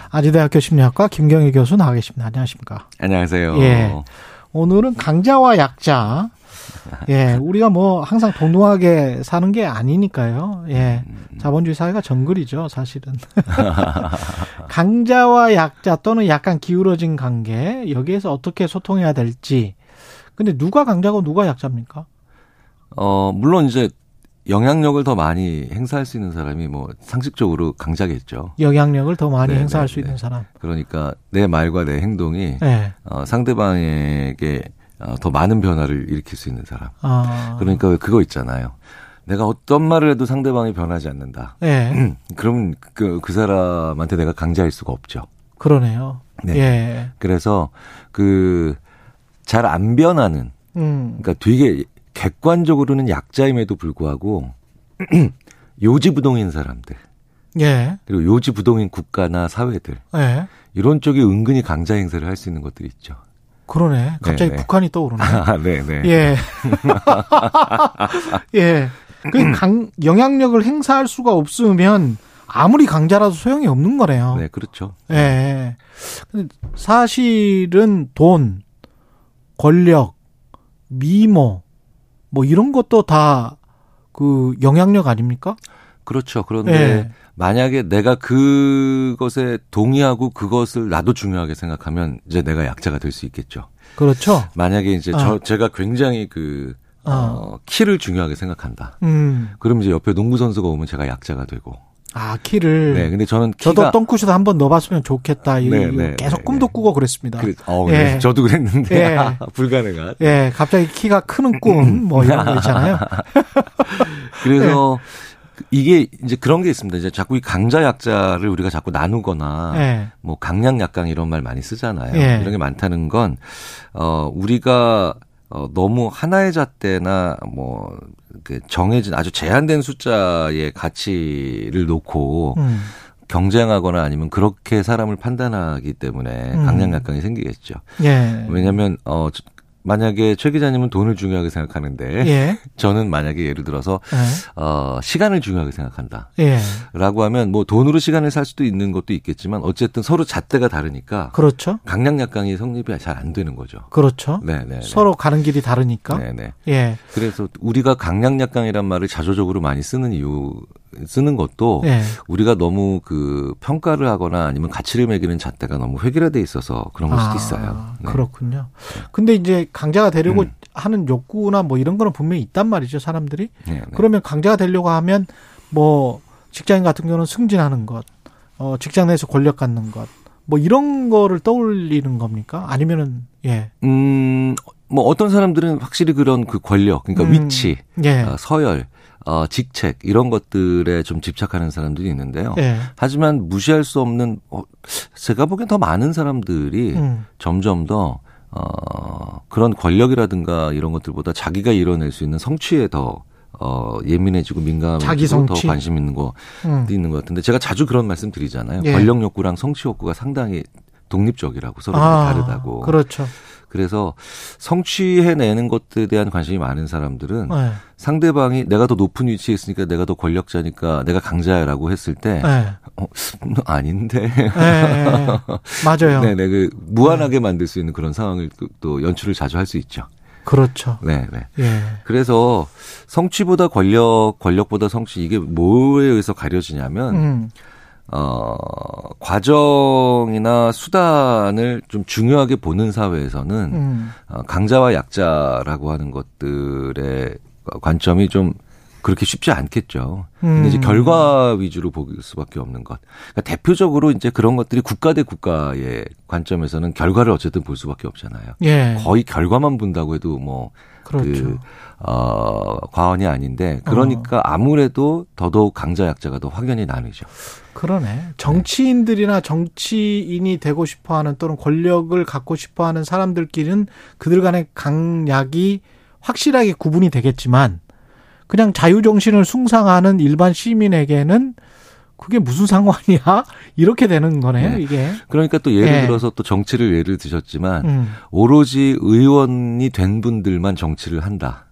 아지대학교 심리학과 김경희 교수 나와 계십니다. 안녕하십니까? 안녕하세요. 예. 오늘은 강자와 약자. 예, 우리가 뭐 항상 동등하게 사는 게 아니니까요. 예. 자본주의 사회가 정글이죠, 사실은. 강자와 약자 또는 약간 기울어진 관계, 여기에서 어떻게 소통해야 될지. 근데 누가 강자고 누가 약자입니까? 어, 물론 이제 영향력을 더 많이 행사할 수 있는 사람이 뭐 상식적으로 강자겠죠. 영향력을 더 많이 네네, 행사할 수 네. 있는 사람. 그러니까 내 말과 내 행동이 네. 어, 상대방에게 어, 더 많은 변화를 일으킬 수 있는 사람. 아. 그러니까 그거 있잖아요. 내가 어떤 말을 해도 상대방이 변하지 않는다. 네. 그럼 그, 그 사람한테 내가 강자일 수가 없죠. 그러네요. 네. 예. 그래서 그 잘 안 변하는 음. 그러니까 되게 객관적으로는 약자임에도 불구하고 요지부동인 사람들. 예. 그리고 요지부동인 국가나 사회들. 예. 이런 쪽이 은근히 강자 행세를 할 수 있는 것들이 있죠. 그러네. 갑자기 네네. 북한이 떠오르네. 아, 네네. 예. 예. 그 강, 영향력을 행사할 수가 없으면 아무리 강자라도 소용이 없는 거네요. 네, 그렇죠. 예. 근데 사실은 돈, 권력, 미모, 뭐 이런 것도 다 그 영향력 아닙니까? 그렇죠. 그런데 예. 만약에 내가 그것에 동의하고 그것을 나도 중요하게 생각하면 이제 내가 약자가 될 수 있겠죠. 그렇죠. 만약에 이제 어. 저 제가 굉장히 그 어. 어, 키를 중요하게 생각한다. 음. 그럼 이제 옆에 농구 선수가 오면 제가 약자가 되고. 아 키를. 네, 근데 저는 키가 저도 똥쿠슛 한번 넣어봤으면 좋겠다. 네, 네, 계속 네, 꿈도 네. 꾸고 그랬습니다. 그래, 어, 예. 저도 그랬는데 예. 불가능한. 예, 갑자기 키가 크는 꿈 뭐 이런 거 있잖아요. 그래서 예. 이게 이제 그런 게 있습니다. 이제 자꾸 이 강자 약자를 우리가 자꾸 나누거나 예. 뭐 강약 약강 이런 말 많이 쓰잖아요. 예. 이런 게 많다는 건 어, 우리가 어, 너무 하나의 잣대나 뭐, 그 정해진 아주 제한된 숫자의 가치를 놓고 음. 경쟁하거나 아니면 그렇게 사람을 판단하기 때문에 음. 강약약강이 생기겠죠. 예. 왜냐하면 어 만약에 최 기자님은 돈을 중요하게 생각하는데 예. 저는 만약에 예를 들어서 예. 어 시간을 중요하게 생각한다. 예. 라고 하면 뭐 돈으로 시간을 살 수도 있는 것도 있겠지만 어쨌든 서로 잣대가 다르니까 그렇죠. 강약약강이 성립이 잘 안 되는 거죠. 그렇죠. 네, 네, 네. 서로 가는 길이 다르니까. 네, 네. 예. 그래서 우리가 강약약강이란 말을 자조적으로 많이 쓰는 이유 쓰는 것도 예. 우리가 너무 그 평가를 하거나 아니면 가치를 매기는 잣대가 너무 획일화돼 있어서 그런 걸 수도 아, 있어요. 네. 그렇군요. 근데 이제 강자가 되려고 음. 하는 욕구나 뭐 이런 거는 분명히 있단 말이죠, 사람들이. 네, 네. 그러면 강자가 되려고 하면 뭐 직장인 같은 경우는 승진하는 것, 어 직장 내에서 권력 갖는 것, 뭐 이런 거를 떠올리는 겁니까? 아니면은 예. 음. 뭐 어떤 사람들은 확실히 그런 그 권력, 그러니까 음, 위치, 예. 어, 서열, 어, 직책 이런 것들에 좀 집착하는 사람들이 있는데요. 네. 하지만 무시할 수 없는 어, 제가 보기엔 더 많은 사람들이 음. 점점 더 어, 그런 권력이라든가 이런 것들보다 자기가 이뤄낼 수 있는 성취에 더 어, 예민해지고 민감해지고 더 관심 있는 거 음. 있는 것 같은데 제가 자주 그런 말씀 드리잖아요. 예. 권력 욕구랑 성취 욕구가 상당히 독립적이라고 서로 아, 다르다고. 그렇죠. 그래서 성취해내는 것들에 대한 관심이 많은 사람들은 네. 상대방이 내가 더 높은 위치에 있으니까 내가 더 권력자니까 내가 강자야라고 했을 때 네. 어, 아닌데 네, 맞아요. 네네 그 무한하게 만들 수 있는 그런 상황을 또 연출을 자주 할 수 있죠. 그렇죠. 네, 네. 예. 그래서 성취보다 권력, 권력보다 성취 이게 뭐에 의해서 가려지냐면 음. 어, 과정이나 수단을 좀 중요하게 보는 사회에서는 음. 어, 강자와 약자라고 하는 것들의 관점이 좀 그렇게 쉽지 않겠죠. 근데 이제 음. 결과 위주로 볼 수밖에 없는 것. 그러니까 대표적으로 이제 그런 것들이 국가 대 국가의 관점에서는 결과를 어쨌든 볼 수밖에 없잖아요. 예. 거의 결과만 본다고 해도 뭐 그렇죠. 그, 어, 과언이 아닌데 그러니까 어. 아무래도 더더욱 강자 약자가 더 확연히 나뉘죠. 그러네. 정치인들이나 정치인이 되고 싶어 하는 또는 권력을 갖고 싶어 하는 사람들끼리는 그들 간의 강약이 확실하게 구분이 되겠지만 그냥 자유정신을 숭상하는 일반 시민에게는 그게 무슨 상관이야? 이렇게 되는 거네요, 네. 이게. 그러니까 또 예를 네. 들어서 또 정치를 예를 드셨지만 음. 오로지 의원이 된 분들만 정치를 한다.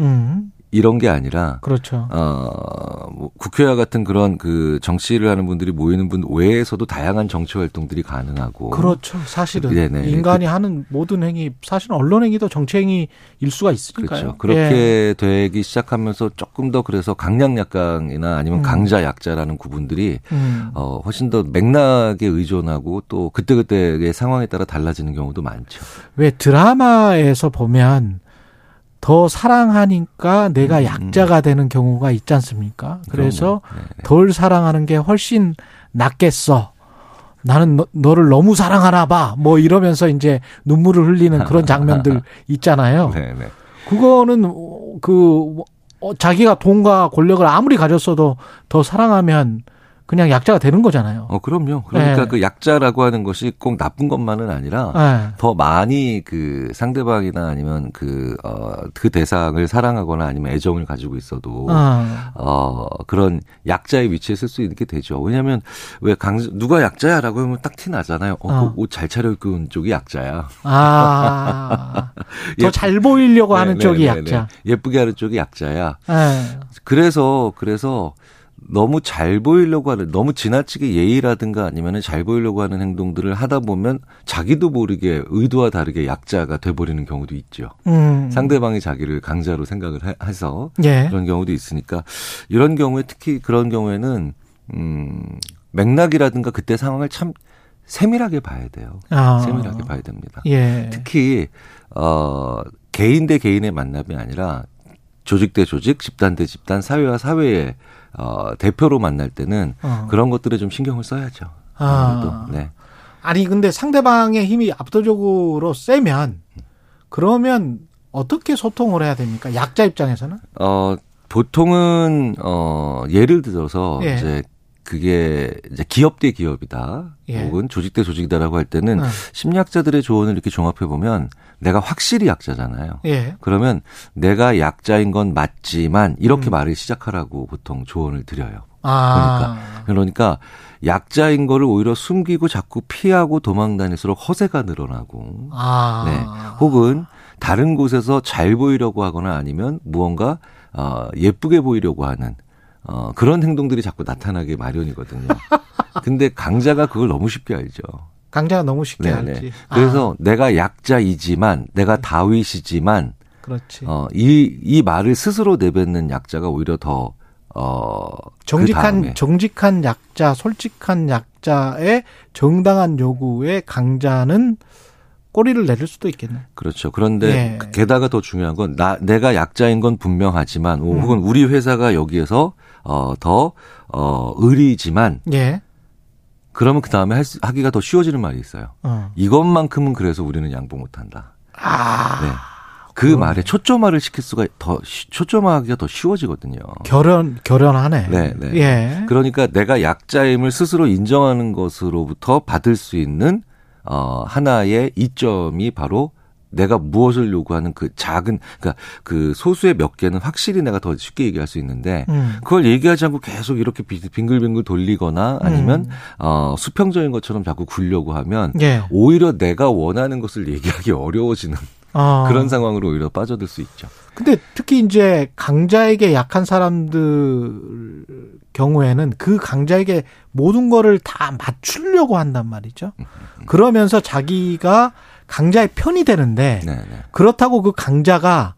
음. 이런 게 아니라 그렇죠. 어, 뭐 국회와 같은 그런 그 정치를 하는 분들이 모이는 분 외에서도 다양한 정치 활동들이 가능하고 그렇죠. 사실은 네네. 인간이 그, 하는 모든 행위 사실은 언론 행위도 정치 행위일 수가 있으니까요. 그렇죠. 그렇게 예. 되기 시작하면서 조금 더 그래서 강약 약강이나 아니면 음. 강자 약자라는 구분들이 음. 어, 훨씬 더 맥락에 의존하고 또 그때그때의 상황에 따라 달라지는 경우도 많죠. 왜 드라마에서 보면 더 사랑하니까 내가 음, 음. 약자가 되는 경우가 있지 않습니까? 그래서 네, 네. 덜 사랑하는 게 훨씬 낫겠어. 나는 너, 를 너무 사랑하나 봐. 뭐 이러면서 이제 눈물을 흘리는 그런 장면들 있잖아요. 네, 그거는 그 어, 자기가 돈과 권력을 아무리 가졌어도 더 사랑하면 그냥 약자가 되는 거잖아요. 어, 그럼요. 그러니까 네. 그 약자라고 하는 것이 꼭 나쁜 것만은 아니라 네. 더 많이 그 상대방이나 아니면 그, 어, 그 대상을 사랑하거나 아니면 애정을 가지고 있어도 어, 어 그런 약자의 위치에 쓸 수 있게 되죠. 왜냐하면 왜 강, 누가 약자야 라고 하면 딱 티 나잖아요. 어, 어. 옷잘 차려입고 온 쪽이 약자야. 아. 더잘 보이려고 네, 하는 네, 쪽이 네, 네, 약자. 예쁘게 하는 쪽이 약자야. 네. 그래서, 그래서 너무 잘 보이려고 하는 너무 지나치게 예의라든가 아니면은 잘 보이려고 하는 행동들을 하다 보면 자기도 모르게 의도와 다르게 약자가 돼버리는 경우도 있죠. 음. 상대방이 자기를 강자로 생각을 해서 예. 그런 경우도 있으니까 이런 경우에 특히 그런 경우에는 음 맥락이라든가 그때 상황을 참 세밀하게 봐야 돼요. 아. 세밀하게 봐야 됩니다. 예. 특히 어 개인 대 개인의 만남이 아니라 조직 대 조직, 집단 대 집단, 사회와 사회의 어, 대표로 만날 때는 어. 그런 것들에 좀 신경을 써야죠. 아. 네. 아니 근데 상대방의 힘이 압도적으로 세면 그러면 어떻게 소통을 해야 됩니까? 약자 입장에서는? 어 보통은 어 예를 들어서 예. 이제 그게 이제 기업 대 기업이다. 예. 혹은 조직 대 조직이다라고 할 때는 어. 심리학자들의 조언을 이렇게 종합해 보면 내가 확실히 약자잖아요. 예. 그러면 내가 약자인 건 맞지만 이렇게 음. 말을 시작하라고 보통 조언을 드려요. 아. 그러니까 그러니까 약자인 거를 오히려 숨기고 자꾸 피하고 도망다닐수록 허세가 늘어나고 아. 네. 혹은 다른 곳에서 잘 보이려고 하거나 아니면 무언가 어 예쁘게 보이려고 하는 어, 그런 행동들이 자꾸 나타나게 마련이거든요. 근데 강자가 그걸 너무 쉽게 알죠. 강자가 너무 쉽게 네네. 알지. 그래서 아. 내가 약자이지만, 내가 네. 다윗이지만, 그렇지. 어, 이, 이 말을 스스로 내뱉는 약자가 오히려 더, 어, 그 정직한, 그 정직한 약자, 솔직한 약자의 정당한 요구에 강자는 꼬리를 내릴 수도 있겠네. 그렇죠. 그런데 예. 게다가 더 중요한 건 나 내가 약자인 건 분명하지만 음. 혹은 우리 회사가 여기에서 어 더 어, 의리지만 예. 그러면 그 다음에 하기가 더 쉬워지는 말이 있어요. 어. 이것만큼은 그래서 우리는 양보 못한다. 아. 네. 그 그럼. 말에 초점화를 시킬 수가 더 초점화하기가 더 쉬워지거든요. 결연 결연하네. 네, 네. 예. 그러니까 내가 약자임을 스스로 인정하는 것으로부터 받을 수 있는 어 하나의 이점이 바로 내가 무엇을 요구하는 그 작은 그러니까 그 소수의 몇 개는 확실히 내가 더 쉽게 얘기할 수 있는데 음. 그걸 얘기하지 않고 계속 이렇게 빙글빙글 돌리거나 아니면 음. 어 수평적인 것처럼 자꾸 굴려고 하면 예. 오히려 내가 원하는 것을 얘기하기 어려워지는 아. 그런 상황으로 오히려 빠져들 수 있죠. 근데 특히 이제 강자에게 약한 사람들 경우에는 그 강자에게 모든 거를 다 맞추려고 한단 말이죠. 음, 음, 그러면서 자기가 강자의 편이 되는데 네네. 네. 그렇다고 그 강자가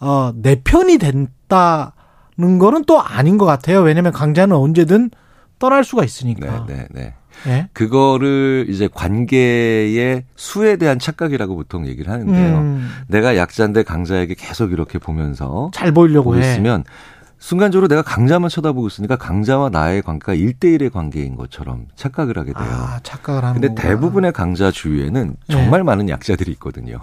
어, 내 편이 된다는 거는 또 아닌 것 같아요. 왜냐하면 강자는 언제든 떠날 수가 있으니까. 네, 네, 네. 네? 그거를 이제 관계의 수에 대한 착각이라고 보통 얘기를 하는데요. 음. 내가 약자인데 강자에게 계속 이렇게 보면서 잘 보이려고 있으면 순간적으로 내가 강자만 쳐다보고 있으니까 강자와 나의 관계가 1대1의 관계인 것처럼 착각을 하게 돼요. 아, 착각을 하는 근데 대부분의 강자 주위에는 정말 네. 많은 약자들이 있거든요.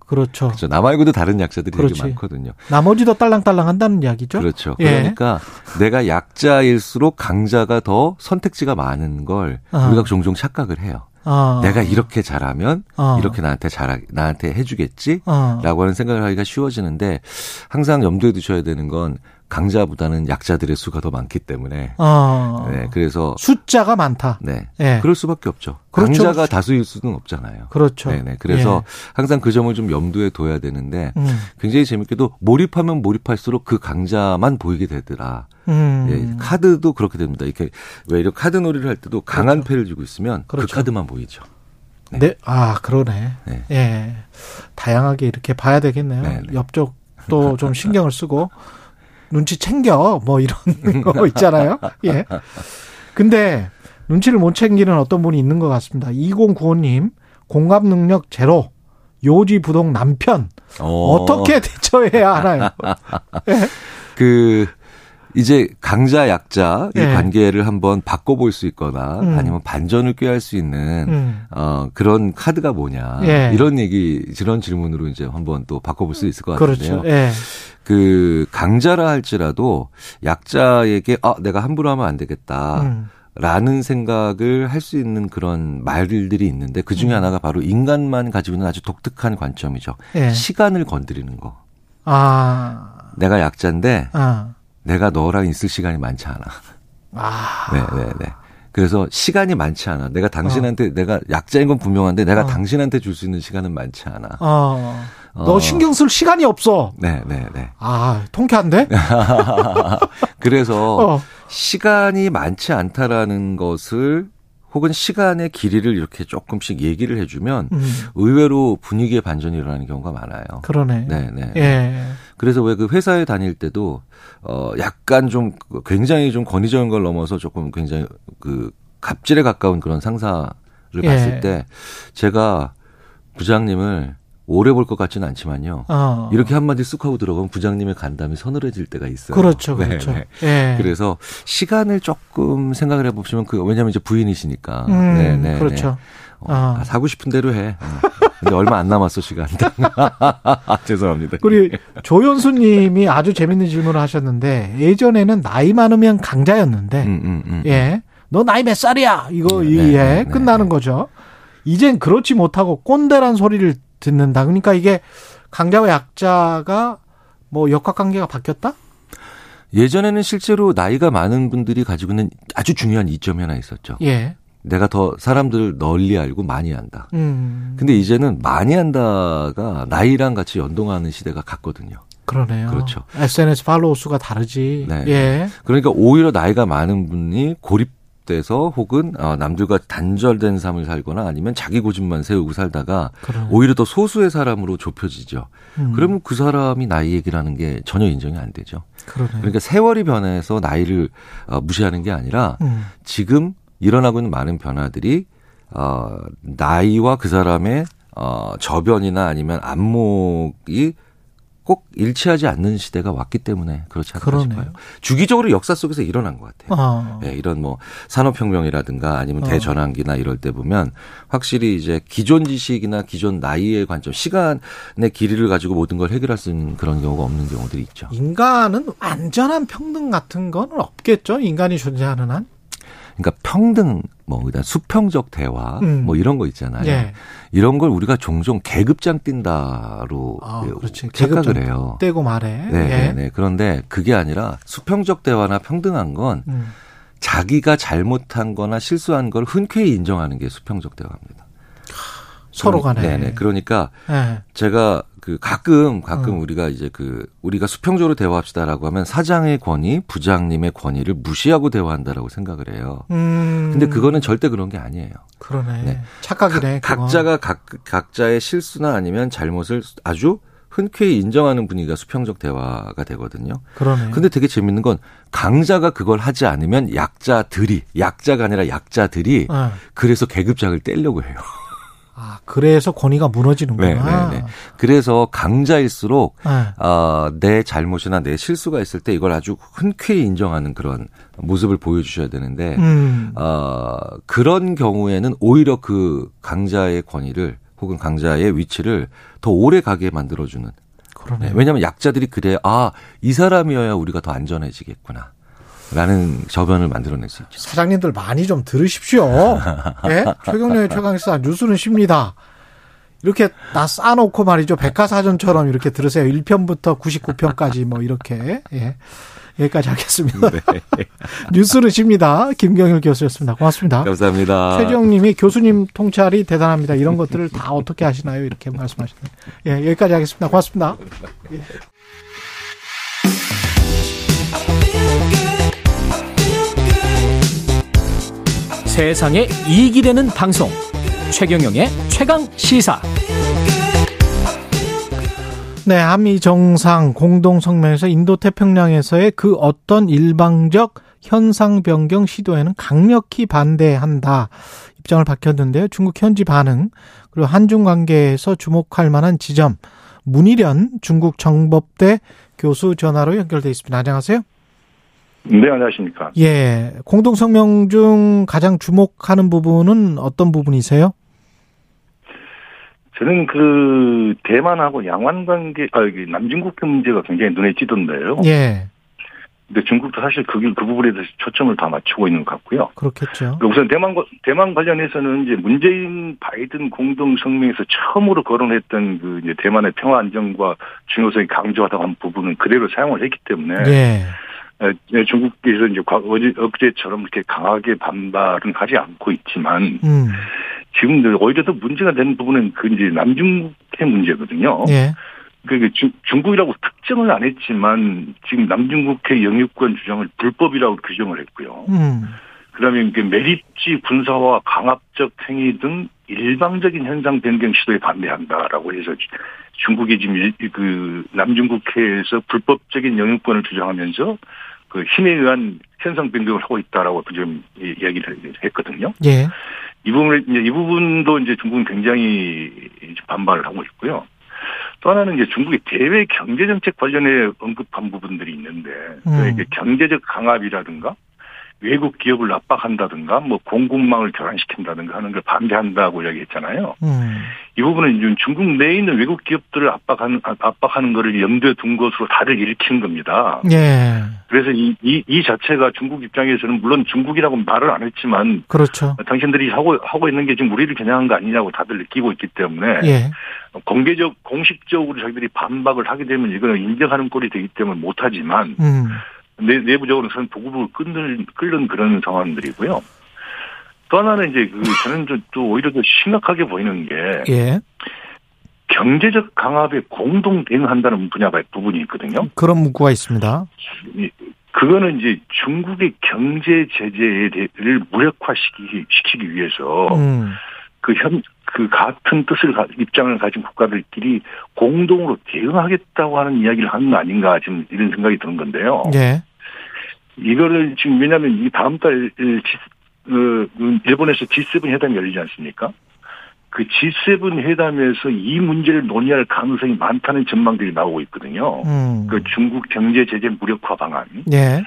그렇죠. 그렇죠. 나 말고도 다른 약자들이 그렇지. 되게 많거든요. 나머지도 딸랑딸랑 한다는 이야기죠. 그렇죠. 예. 그러니까 내가 약자일수록 강자가 더 선택지가 많은 걸 아. 우리가 종종 착각을 해요. 아. 내가 이렇게 잘하면 아. 이렇게 나한테 잘 나한테 해주겠지라고 아. 하는 생각을 하기가 쉬워지는데 항상 염두에 두셔야 되는 건 강자보다는 약자들의 수가 더 많기 때문에 어. 네, 그래서 숫자가 많다. 네, 네. 그럴 수밖에 없죠. 그렇죠. 강자가 다수일 수는 없잖아요. 그렇죠. 네, 네. 그래서 예. 항상 그 점을 좀 염두에 둬야 되는데 음. 굉장히 재밌게도 몰입하면 몰입할수록 그 강자만 보이게 되더라. 음. 예, 카드도 그렇게 됩니다. 이렇게 왜 이런 카드 놀이를 할 때도 강한 그렇죠. 패를 쥐고 있으면 그 그렇죠. 그 카드만 보이죠. 네. 네. 아, 그러네. 네. 예. 다양하게 이렇게 봐야 되겠네요. 네, 네. 옆쪽도 좀 신경을 쓰고 눈치 챙겨 뭐 이런 거 있잖아요. 예. 근데 눈치를 못 챙기는 어떤 분이 있는 것 같습니다. 2095님 공감 능력 제로 요지 부동 남편 오. 어떻게 대처해야 하나요? 예. 그 이제 강자 약자 이 네. 관계를 한번 바꿔볼 수 있거나 음. 아니면 반전을 꾀할 수 있는 음. 어 그런 카드가 뭐냐 네. 이런 얘기 이런 질문으로 이제 한번 또 바꿔볼 수 있을 것 같은데요. 그렇죠. 네. 그 강자라 할지라도 약자에게 아 내가 함부로 하면 안 되겠다. 음. 라는 생각을 할 수 있는 그런 말들이 있는데 그 중에 음. 하나가 바로 인간만 가지고 있는 아주 독특한 관점이죠. 예. 시간을 건드리는 거. 아. 내가 약자인데 아. 내가 너랑 있을 시간이 많지 않아. 아. 네, 네, 네. 그래서 시간이 많지 않아. 내가 당신한테 어. 내가 약자인 건 분명한데 내가 어. 당신한테 줄 수 있는 시간은 많지 않아. 어. 너 어. 신경 쓸 시간이 없어. 네, 네, 네. 아, 통쾌한데? 그래서 어. 시간이 많지 않다라는 것을 혹은 시간의 길이를 이렇게 조금씩 얘기를 해주면 음. 의외로 분위기의 반전이 일어나는 경우가 많아요. 그러네. 네, 네. 예. 그래서 왜 그 회사에 다닐 때도 어 약간 좀 굉장히 좀 권위적인 걸 넘어서 조금 굉장히 그 갑질에 가까운 그런 상사를 예. 봤을 때 제가 부장님을 오래 볼 것 같지는 않지만요. 어. 이렇게 한마디 쑥 하고 들어가면 부장님의 간담이 서늘해질 때가 있어요. 그렇죠, 네, 그렇죠. 네, 네. 예. 그래서 시간을 조금 생각을 해보시면 그 왜냐하면 이제 부인이시니까. 음, 네, 네, 그렇죠. 네. 어, 아. 사고 싶은 대로 해. 어. 근데 얼마 안 남았어 시간. 죄송합니다. 우리 조연수님이 아주 재밌는 질문을 하셨는데 예전에는 나이 많으면 강자였는데, 음, 음, 음. 예, 너 나이 몇 살이야? 이거 네, 예, 네, 끝나는 거죠. 이젠 그렇지 못하고 꼰대란 소리를 듣는다. 그러니까 이게 강자와 약자가 뭐 역학관계가 바뀌었다? 예전에는 실제로 나이가 많은 분들이 가지고 있는 아주 중요한 이점이 하나 있었죠. 예. 내가 더 사람들을 널리 알고 많이 안다. 음. 근데 이제는 많이 한다가 나이랑 같이 연동하는 시대가 갔거든요. 그러네요. 그렇죠. SNS 팔로우 수가 다르지. 네. 예. 그러니까 오히려 나이가 많은 분이 고립 돼서 혹은 어, 남들과 단절된 삶을 살거나 아니면 자기 고집만 세우고 살다가 그래. 오히려 더 소수의 사람으로 좁혀지죠. 음. 그러면 그 사람이 나이 얘기를 하는 게 전혀 인정이 안 되죠. 그러네. 그러니까 세월이 변해서 나이를 어, 무시하는 게 아니라 음. 지금 일어나고 있는 많은 변화들이 어, 나이와 그 사람의 어, 저변이나 아니면 안목이 꼭 일치하지 않는 시대가 왔기 때문에 그렇지 않을까 싶어요. 주기적으로 역사 속에서 일어난 것 같아요. 아. 네, 이런 뭐 산업혁명이라든가 아니면 아. 대전환기나 이럴 때 보면 확실히 이제 기존 지식이나 기존 나이의 관점, 시간의 길이를 가지고 모든 걸 해결할 수 있는 그런 경우가 없는 경우들이 있죠. 인간은 완전한 평등 같은 건 없겠죠. 인간이 존재하는 한. 그러니까 평등 뭐 그다음 수평적 대화 음. 뭐 이런 거 있잖아요. 예. 이런 걸 우리가 종종 계급장 뛴다로 아, 착각을 해요. 떼고 말해. 네, 예. 네, 네. 그런데 그게 아니라 수평적 대화나 평등한 건 음. 자기가 잘못한 거나 실수한 걸 흔쾌히 인정하는 게 수평적 대화입니다. 서로 간에. 네네. 그러니까 네. 제가 그 가끔 가끔 음. 우리가 이제 그 우리가 수평적으로 대화합시다라고 하면 사장의 권위, 부장님의 권위를 무시하고 대화한다라고 생각을 해요. 음. 근데 그거는 절대 그런 게 아니에요. 그러네. 네. 착각이네. 가, 각자가 각 각자의 실수나 아니면 잘못을 아주 흔쾌히 인정하는 분위기가 수평적 대화가 되거든요. 그러네. 근데 되게 재밌는 건 강자가 그걸 하지 않으면 약자들이 약자가 아니라 약자들이 네. 그래서 계급장을 떼려고 해요. 아, 그래서 권위가 무너지는구나. 네, 네, 네. 그래서 강자일수록 네. 어, 내 잘못이나 내 실수가 있을 때 이걸 아주 흔쾌히 인정하는 그런 모습을 보여주셔야 되는데 음. 어, 그런 경우에는 오히려 그 강자의 권위를 혹은 강자의 위치를 더 오래 가게 만들어주는. 네, 왜냐하면 약자들이 그래 아 이 사람이어야 우리가 더 안전해지겠구나. 라는 저변을 만들어낼 수 있죠. 사장님들 많이 좀 들으십시오. 예? 최경련의 최강시사 뉴스는 쉽니다. 이렇게 다 싸놓고 말이죠. 백과사전처럼 이렇게 들으세요. 1편부터 99편까지 뭐 이렇게. 예. 여기까지 하겠습니다. 네. 뉴스는 쉽니다. 김경일 교수였습니다. 고맙습니다. 감사합니다. 최경님이 교수님 통찰이 대단합니다. 이런 것들을 다 어떻게 하시나요? 이렇게 말씀하시네요. 예, 여기까지 하겠습니다. 고맙습니다. 예. 세상에 이익이 되는 방송 최경영의 최강 시사 네, 한미 정상 공동 성명에서 인도 태평양에서의 그 어떤 일방적 현상 변경 시도에는 강력히 반대한다 입장을 밝혔는데요. 중국 현지 반응 그리고 한중 관계에서 주목할 만한 지점 문희련 중국 정법대 교수 전화로 연결돼 있습니다. 안녕하세요. 네, 안녕하십니까. 예. 공동성명 중 가장 주목하는 부분은 어떤 부분이세요? 저는 그 대만하고 양완 관계, 아, 여기 남중국해 문제가 굉장히 눈에 띄던데요. 예. 근데 중국도 사실 그, 그 부분에 대해서 초점을 다 맞추고 있는 것 같고요. 그렇겠죠. 우선 대만, 대만 관련해서는 이제 문재인 바이든 공동 성명에서 처음으로 거론했던 그 이제 대만의 평화 안정과 중요성이 강조하다고 한 부분은 그대로 사용을 했기 때문에. 네. 중국에서 이제 어제, 어제처럼 이렇게 강하게 반발은 하지 않고 있지만. 음. 지금 오히려 더 문제가 되는 부분은 그 이제 남중국해 문제거든요. 예. 그 중국이라고 특정을 안 했지만 지금 남중국해 영유권 주장을 불법이라고 규정을 했고요. 음. 그다음에 그 매립지 군사와 강압적 행위 등 일방적인 현상 변경 시도에 반대한다라고 해서 중국이 지금 그 남중국해에서 불법적인 영유권을 주장하면서 그 힘에 의한 현상 변경을 하고 있다라고 지금 이야기를 했거든요. 예. 이 부분을 이제 이 부분도 이제 중국은 굉장히 반발을 하고 있고요. 또 하나는 이제 중국의 대외 경제 정책 관련해 언급한 부분들이 있는데 음. 이게 경제적 강압이라든가 외국 기업을 압박한다든가 뭐 공급망을 교란시킨다든가 하는 걸 반대한다고 이야기했잖아요. 음. 이 부분은 중국 내에 있는 외국 기업들을 압박하는 압박하는 거를 염두에 둔 것으로 다들 일으키는 겁니다. 예. 그래서 이, 이, 이 자체가 중국 입장에서는 물론 중국이라고 말을 안 했지만 그렇죠. 당신들이 하고 하고 있는 게 지금 우리를 겨냥한 거 아니냐고 다들 느끼고 있기 때문에 예. 공개적 공식적으로 자기들이 반박을 하게 되면 이거는 인정하는 꼴이 되기 때문에 못하지만. 음. 내, 내부적으로는 보급을 끊는, 끊는 그런 상황들이고요. 또 하나는 이제 그 저는 또 오히려 더 심각하게 보이는 게 예. 경제적 강압에 공동 대응한다는 분야가 부분이 있거든요. 그런 문구가 있습니다. 그거는 이제 중국의 경제 제재를 무력화시키기 시키기 위해서 음. 그 현, 그 같은 뜻을, 입장을 가진 국가들끼리 공동으로 대응하겠다고 하는 이야기를 하는 거 아닌가 지금 이런 생각이 드는 건데요. 예. 이거를 지금 왜냐하면 이 다음 달 그, 일본에서 G7 회담이 열리지 않습니까? 그 G7 회담에서 이 문제를 논의할 가능성이 많다는 전망들이 나오고 있거든요. 음. 그 중국 경제 제재 무력화 방안. 네.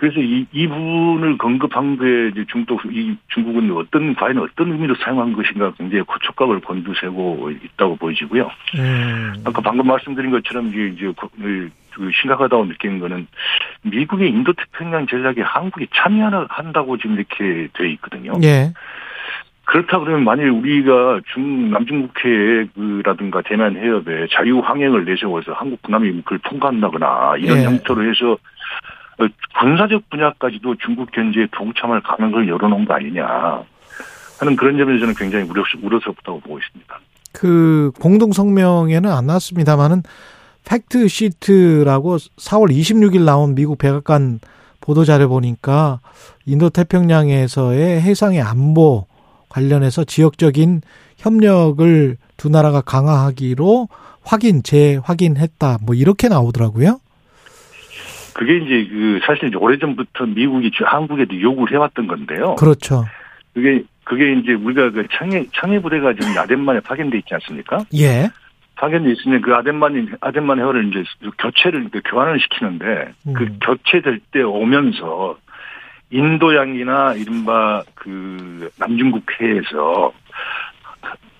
그래서 이, 이 부분을 언급한 게 이제 중국, 이 중국은 어떤, 과연 어떤 의미로 사용한 것인가 굉장히 고촉각을 곤두세고 있다고 보여지고요. 음. 아까 방금 말씀드린 것처럼 이제, 이제 그 심각하다고 느끼는 거는 미국의 인도 태평양 전략에 한국이 참여한다고 지금 이렇게 돼 있거든요. 예. 그렇다 그러면 만일 우리가 중 남중국해라든가 대만 해협에 자유 항행을 내세워서 한국 군함이 그걸 통과한다거나 이런 예. 형태로 해서 어, 군사적 분야까지도 중국 견제에 동참할 가능성을 열어놓은 거 아니냐 하는 그런 점에서 저는 굉장히 우려, 우려스럽다고 보고 있습니다. 그 공동 성명에는 안 나왔습니다만은 팩트 시트라고 4월 26일 나온 미국 백악관 보도 자료 보니까 인도 태평양에서의 해상의 안보 관련해서 지역적인 협력을 두 나라가 강화하기로 확인 재확인했다. 뭐 이렇게 나오더라고요. 그게 이제 그 사실 오래전부터 미국이 한국에도 요구를 해왔던 건데요. 그렇죠. 그게 그게 이제 우리가 그 청해 청해 부대가 지금 야덴만에 파견돼 있지 않습니까? 예. 파견돼 있으면 그 아덴만 아덴만 해어를 이제 교체를 그 교환을 시키는데 음. 그 교체될 때 오면서 인도양이나 이른바 그 남중국해에서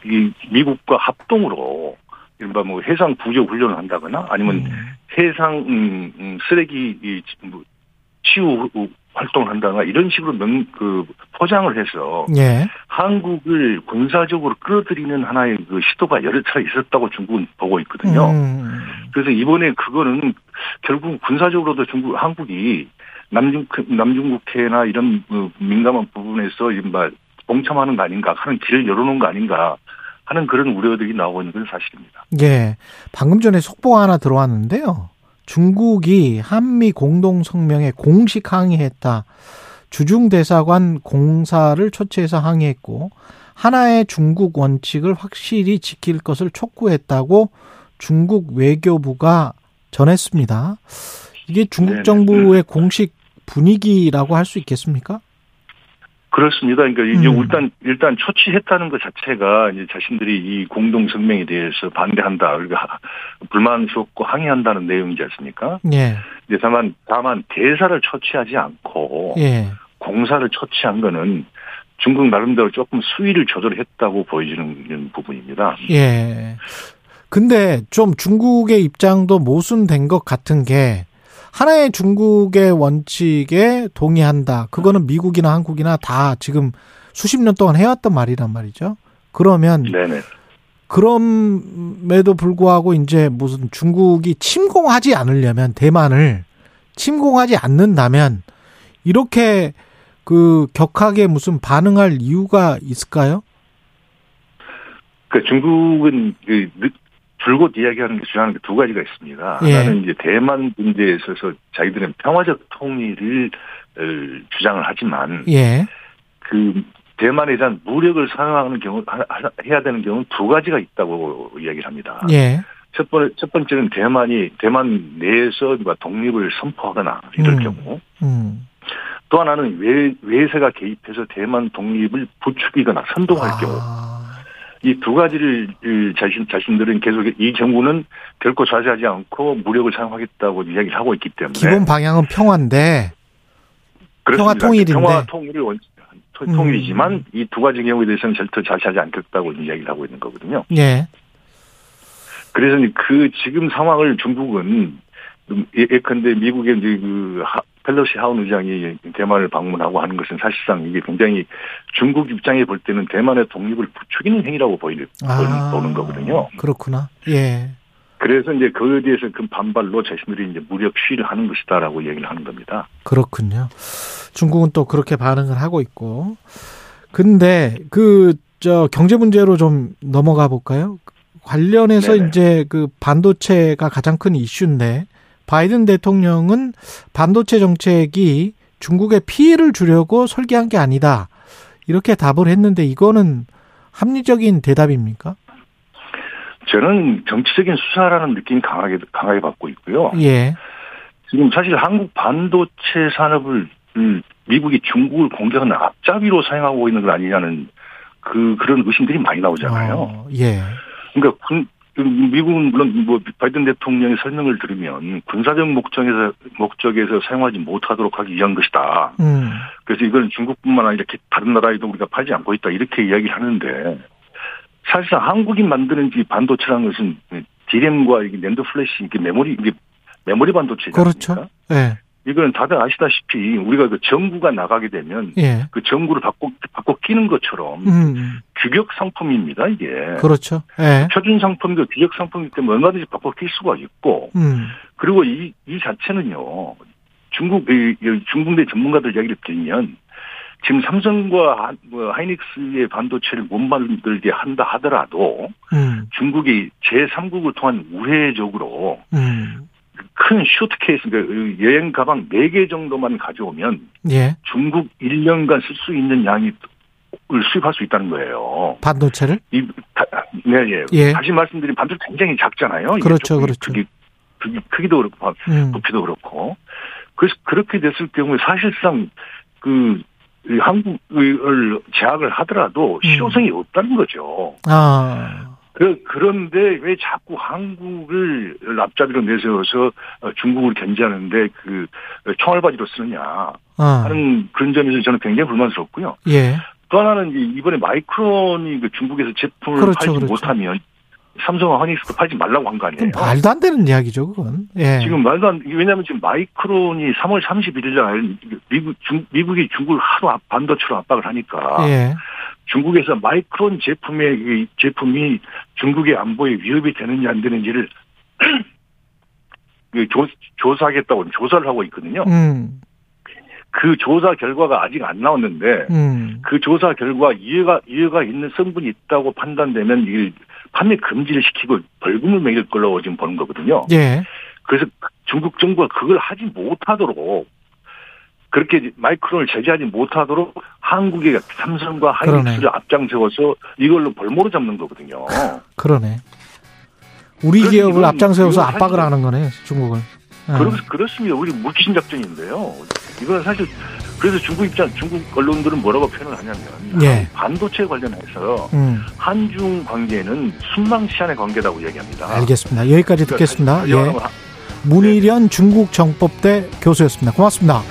이 미국과 합동으로 이른바 뭐 해상 구조 훈련을 한다거나 아니면 음. 해상 음, 음, 쓰레기 이뭐 치유 활동을 한다거나 이런 식으로 명, 그 포장을 해서 예. 한국을 군사적으로 끌어들이는 하나의 그 시도가 여러 차례 있었다고 중국은 보고 있거든요. 음. 그래서 이번에 그거는 결국 군사적으로도 중국 한국이 남중 남중국해나 이런 그 민감한 부분에서 이른바 동참하는 거 아닌가 하는 길을 열어놓은 거 아닌가 하는 그런 우려들이 나오고 있는 건 사실입니다. 예. 방금 전에 속보가 하나 들어왔는데요. 중국이 한미 공동 성명에 공식 항의했다. 주중 대사관 공사를 초치해서 항의했고 하나의 중국 원칙을 확실히 지킬 것을 촉구했다고 중국 외교부가 전했습니다. 이게 중국 정부의 공식 분위기라고 할 수 있겠습니까? 그렇습니다. 그러니까 이제 음. 일단 일단 초치했다는 것 자체가 이제 자신들이 이 공동 성명에 대해서 반대한다, 그러니까 불만스럽고 항의한다는 내용이지 않습니까? 예. 이제 다만 다만 대사를 초치하지 않고 예. 공사를 초치한 거는 중국 나름대로 조금 수위를 조절했다고 보여지는 부분입니다. 예. 근데 좀 중국의 입장도 모순된 것 같은 게 하나의 중국의 원칙에 동의한다. 그거는 미국이나 한국이나 다 지금 수십 년 동안 해왔던 말이란 말이죠. 그러면 네네. 그럼에도 불구하고 이제 무슨 중국이 침공하지 않으려면 대만을 침공하지 않는다면 이렇게 그 격하게 무슨 반응할 이유가 있을까요? 그 중국은 그 줄곧 이야기하는 게 주장하는 게 두 가지가 있습니다. 예. 하나는 이제 대만 문제에 있어서 자기들은 평화적 통일을 주장을 하지만 예. 그 대만에 대한 무력을 사용하는 경우 해야 되는 경우는 두 가지가 있다고 이야기를 합니다. 예. 첫 번째 첫 번째는 대만이 대만 내에서 독립을 선포하거나 이럴 음. 경우. 음. 또 하나는 외, 외세가 개입해서 대만 독립을 부추기거나 선동할 아. 경우. 이 두 가지를 자신, 자신들은 계속 이 정부는 결코 좌지하지 않고 무력을 사용하겠다고 이야기를 하고 있기 때문에. 기본 방향은 평화인데. 평화 통일인데. 평화 통일을 원, 음. 통일이지만 음. 이두 가지 경우에 대해서는 절대 자시하지 않겠다고 이야기를 하고 있는 거거든요. 예. 그래서 그 지금 상황을 중국은 예컨대 미국의 이제 그 펠로시 하원 의장이 대만을 방문하고 하는 것은 사실상 이게 굉장히 중국 입장에 볼 때는 대만의 독립을 부추기는 행위라고 보이는 아, 보는 거거든요. 그렇구나. 예. 그래서 이제 그에 대해서 그 반발로 자신들이 이제 무력 시위를 하는 것이다라고 얘기를 하는 겁니다. 그렇군요. 중국은 또 그렇게 반응을 하고 있고. 근데 그 저 경제 문제로 좀 넘어가 볼까요? 관련해서 네네. 이제 그 반도체가 가장 큰 이슈인데 바이든 대통령은 반도체 정책이 중국에 피해를 주려고 설계한 게 아니다. 이렇게 답을 했는데 이거는 합리적인 대답입니까? 저는 정치적인 수사라는 느낌이 강하게 강하게 받고 있고요. 예. 지금 사실 한국 반도체 산업을 미국이 중국을 공격하는 앞잡이로 사용하고 있는 건 아니냐는 그 그런 의심들이 많이 나오잖아요. 어, 예. 그러니까 군, 미국은 물론 뭐 바이든 대통령의 설명을 들으면 군사적 목적에서 목적에서 사용하지 못하도록 하기 위한 것이다. 음. 그래서 이건 중국뿐만 아니라 다른 나라에도 우리가 팔지 않고 있다 이렇게 이야기를 하는데 사실상 한국이 만드는 이 반도체라는 것은 디램과 이게 낸드 플래시 이게 메모리 이게 메모리 반도체죠. 그렇죠. 네. 이거는 다들 아시다시피 우리가 그 전구가 나가게 되면 예. 그 전구를 바꿔 바꿔 끼는 것처럼 음. 규격 상품입니다 이게. 그렇죠. 예. 표준 상품도 규격 상품이기 때문에 얼마든지 바꿔 낄 수가 있고 음. 그리고 이 이 자체는요 중국 중국 내 전문가들 이야기를 들으면 지금 삼성과 뭐 하이닉스의 반도체를 못 만들게 한다 하더라도 음. 중국이 제3국을 통한 우회적으로 음. 큰 슈트케이스, 그 여행 가방 4개 정도만 가져오면 예. 중국 1년간 쓸 수 있는 양이 을 수입할 수 있다는 거예요. 반도체를? 이, 다, 네, 예. 예. 다시 말씀드린 반도체 굉장히 작잖아요. 그렇죠, 그렇죠. 크기, 크기, 크기도 그렇고, 음. 부피도 그렇고. 그래서 그렇게 됐을 경우에 사실상 그 한국을 제약을 하더라도 음. 실효성이 음. 없다는 거죠. 아. 그, 그런데 왜 자꾸 한국을 앞자리로 내세워서 중국을 견제하는데 그 총알바지로 쓰느냐 아. 하는 그런 점에서 저는 굉장히 불만스럽고요. 예. 또 하나는 이번에 마이크론이 그 중국에서 제품을 그렇죠, 팔지 그렇죠. 못하면 삼성과 허닉스도 팔지 말라고 한 거 아니에요? 말도 안 되는 이야기죠, 그건. 예. 지금 말도 안, 왜냐하면 지금 마이크론이 3월 31일 날 미국, 중, 미국이 중국을 하도 반도체로 압박을 하니까. 예. 중국에서 마이크론 제품의 제품이 중국의 안보에 위협이 되는지 안 되는지를 그 조, 조사하겠다고 조사를 하고 있거든요. 음. 그 조사 결과가 아직 안 나왔는데 음. 그 조사 결과 이해가 이해가 있는 성분이 있다고 판단되면 이 판매 금지를 시키고 벌금을 매길 걸로 지금 보는 거거든요. 예. 그래서 중국 정부가 그걸 하지 못하도록 그렇게 마이크론을 제재하지 못하도록 한국의 삼성과 하이닉스를 앞장 세워서 이걸로 벌모로 잡는 거거든요. 그러네. 우리 기업을 앞장 세워서 압박을 하는 거네, 중국을. 그렇, 그렇습니다. 우리 물귀신 작전인데요. 이건 사실 그래서 중국 입장, 중국 언론들은 뭐라고 표현을 하냐면 예. 반도체 관련해서 음. 한중 관계는 순망시한의 관계라고 얘기합니다. 알겠습니다. 여기까지 듣겠습니다. 그러니까 예. 문희련 중국 정법대 교수였습니다. 고맙습니다.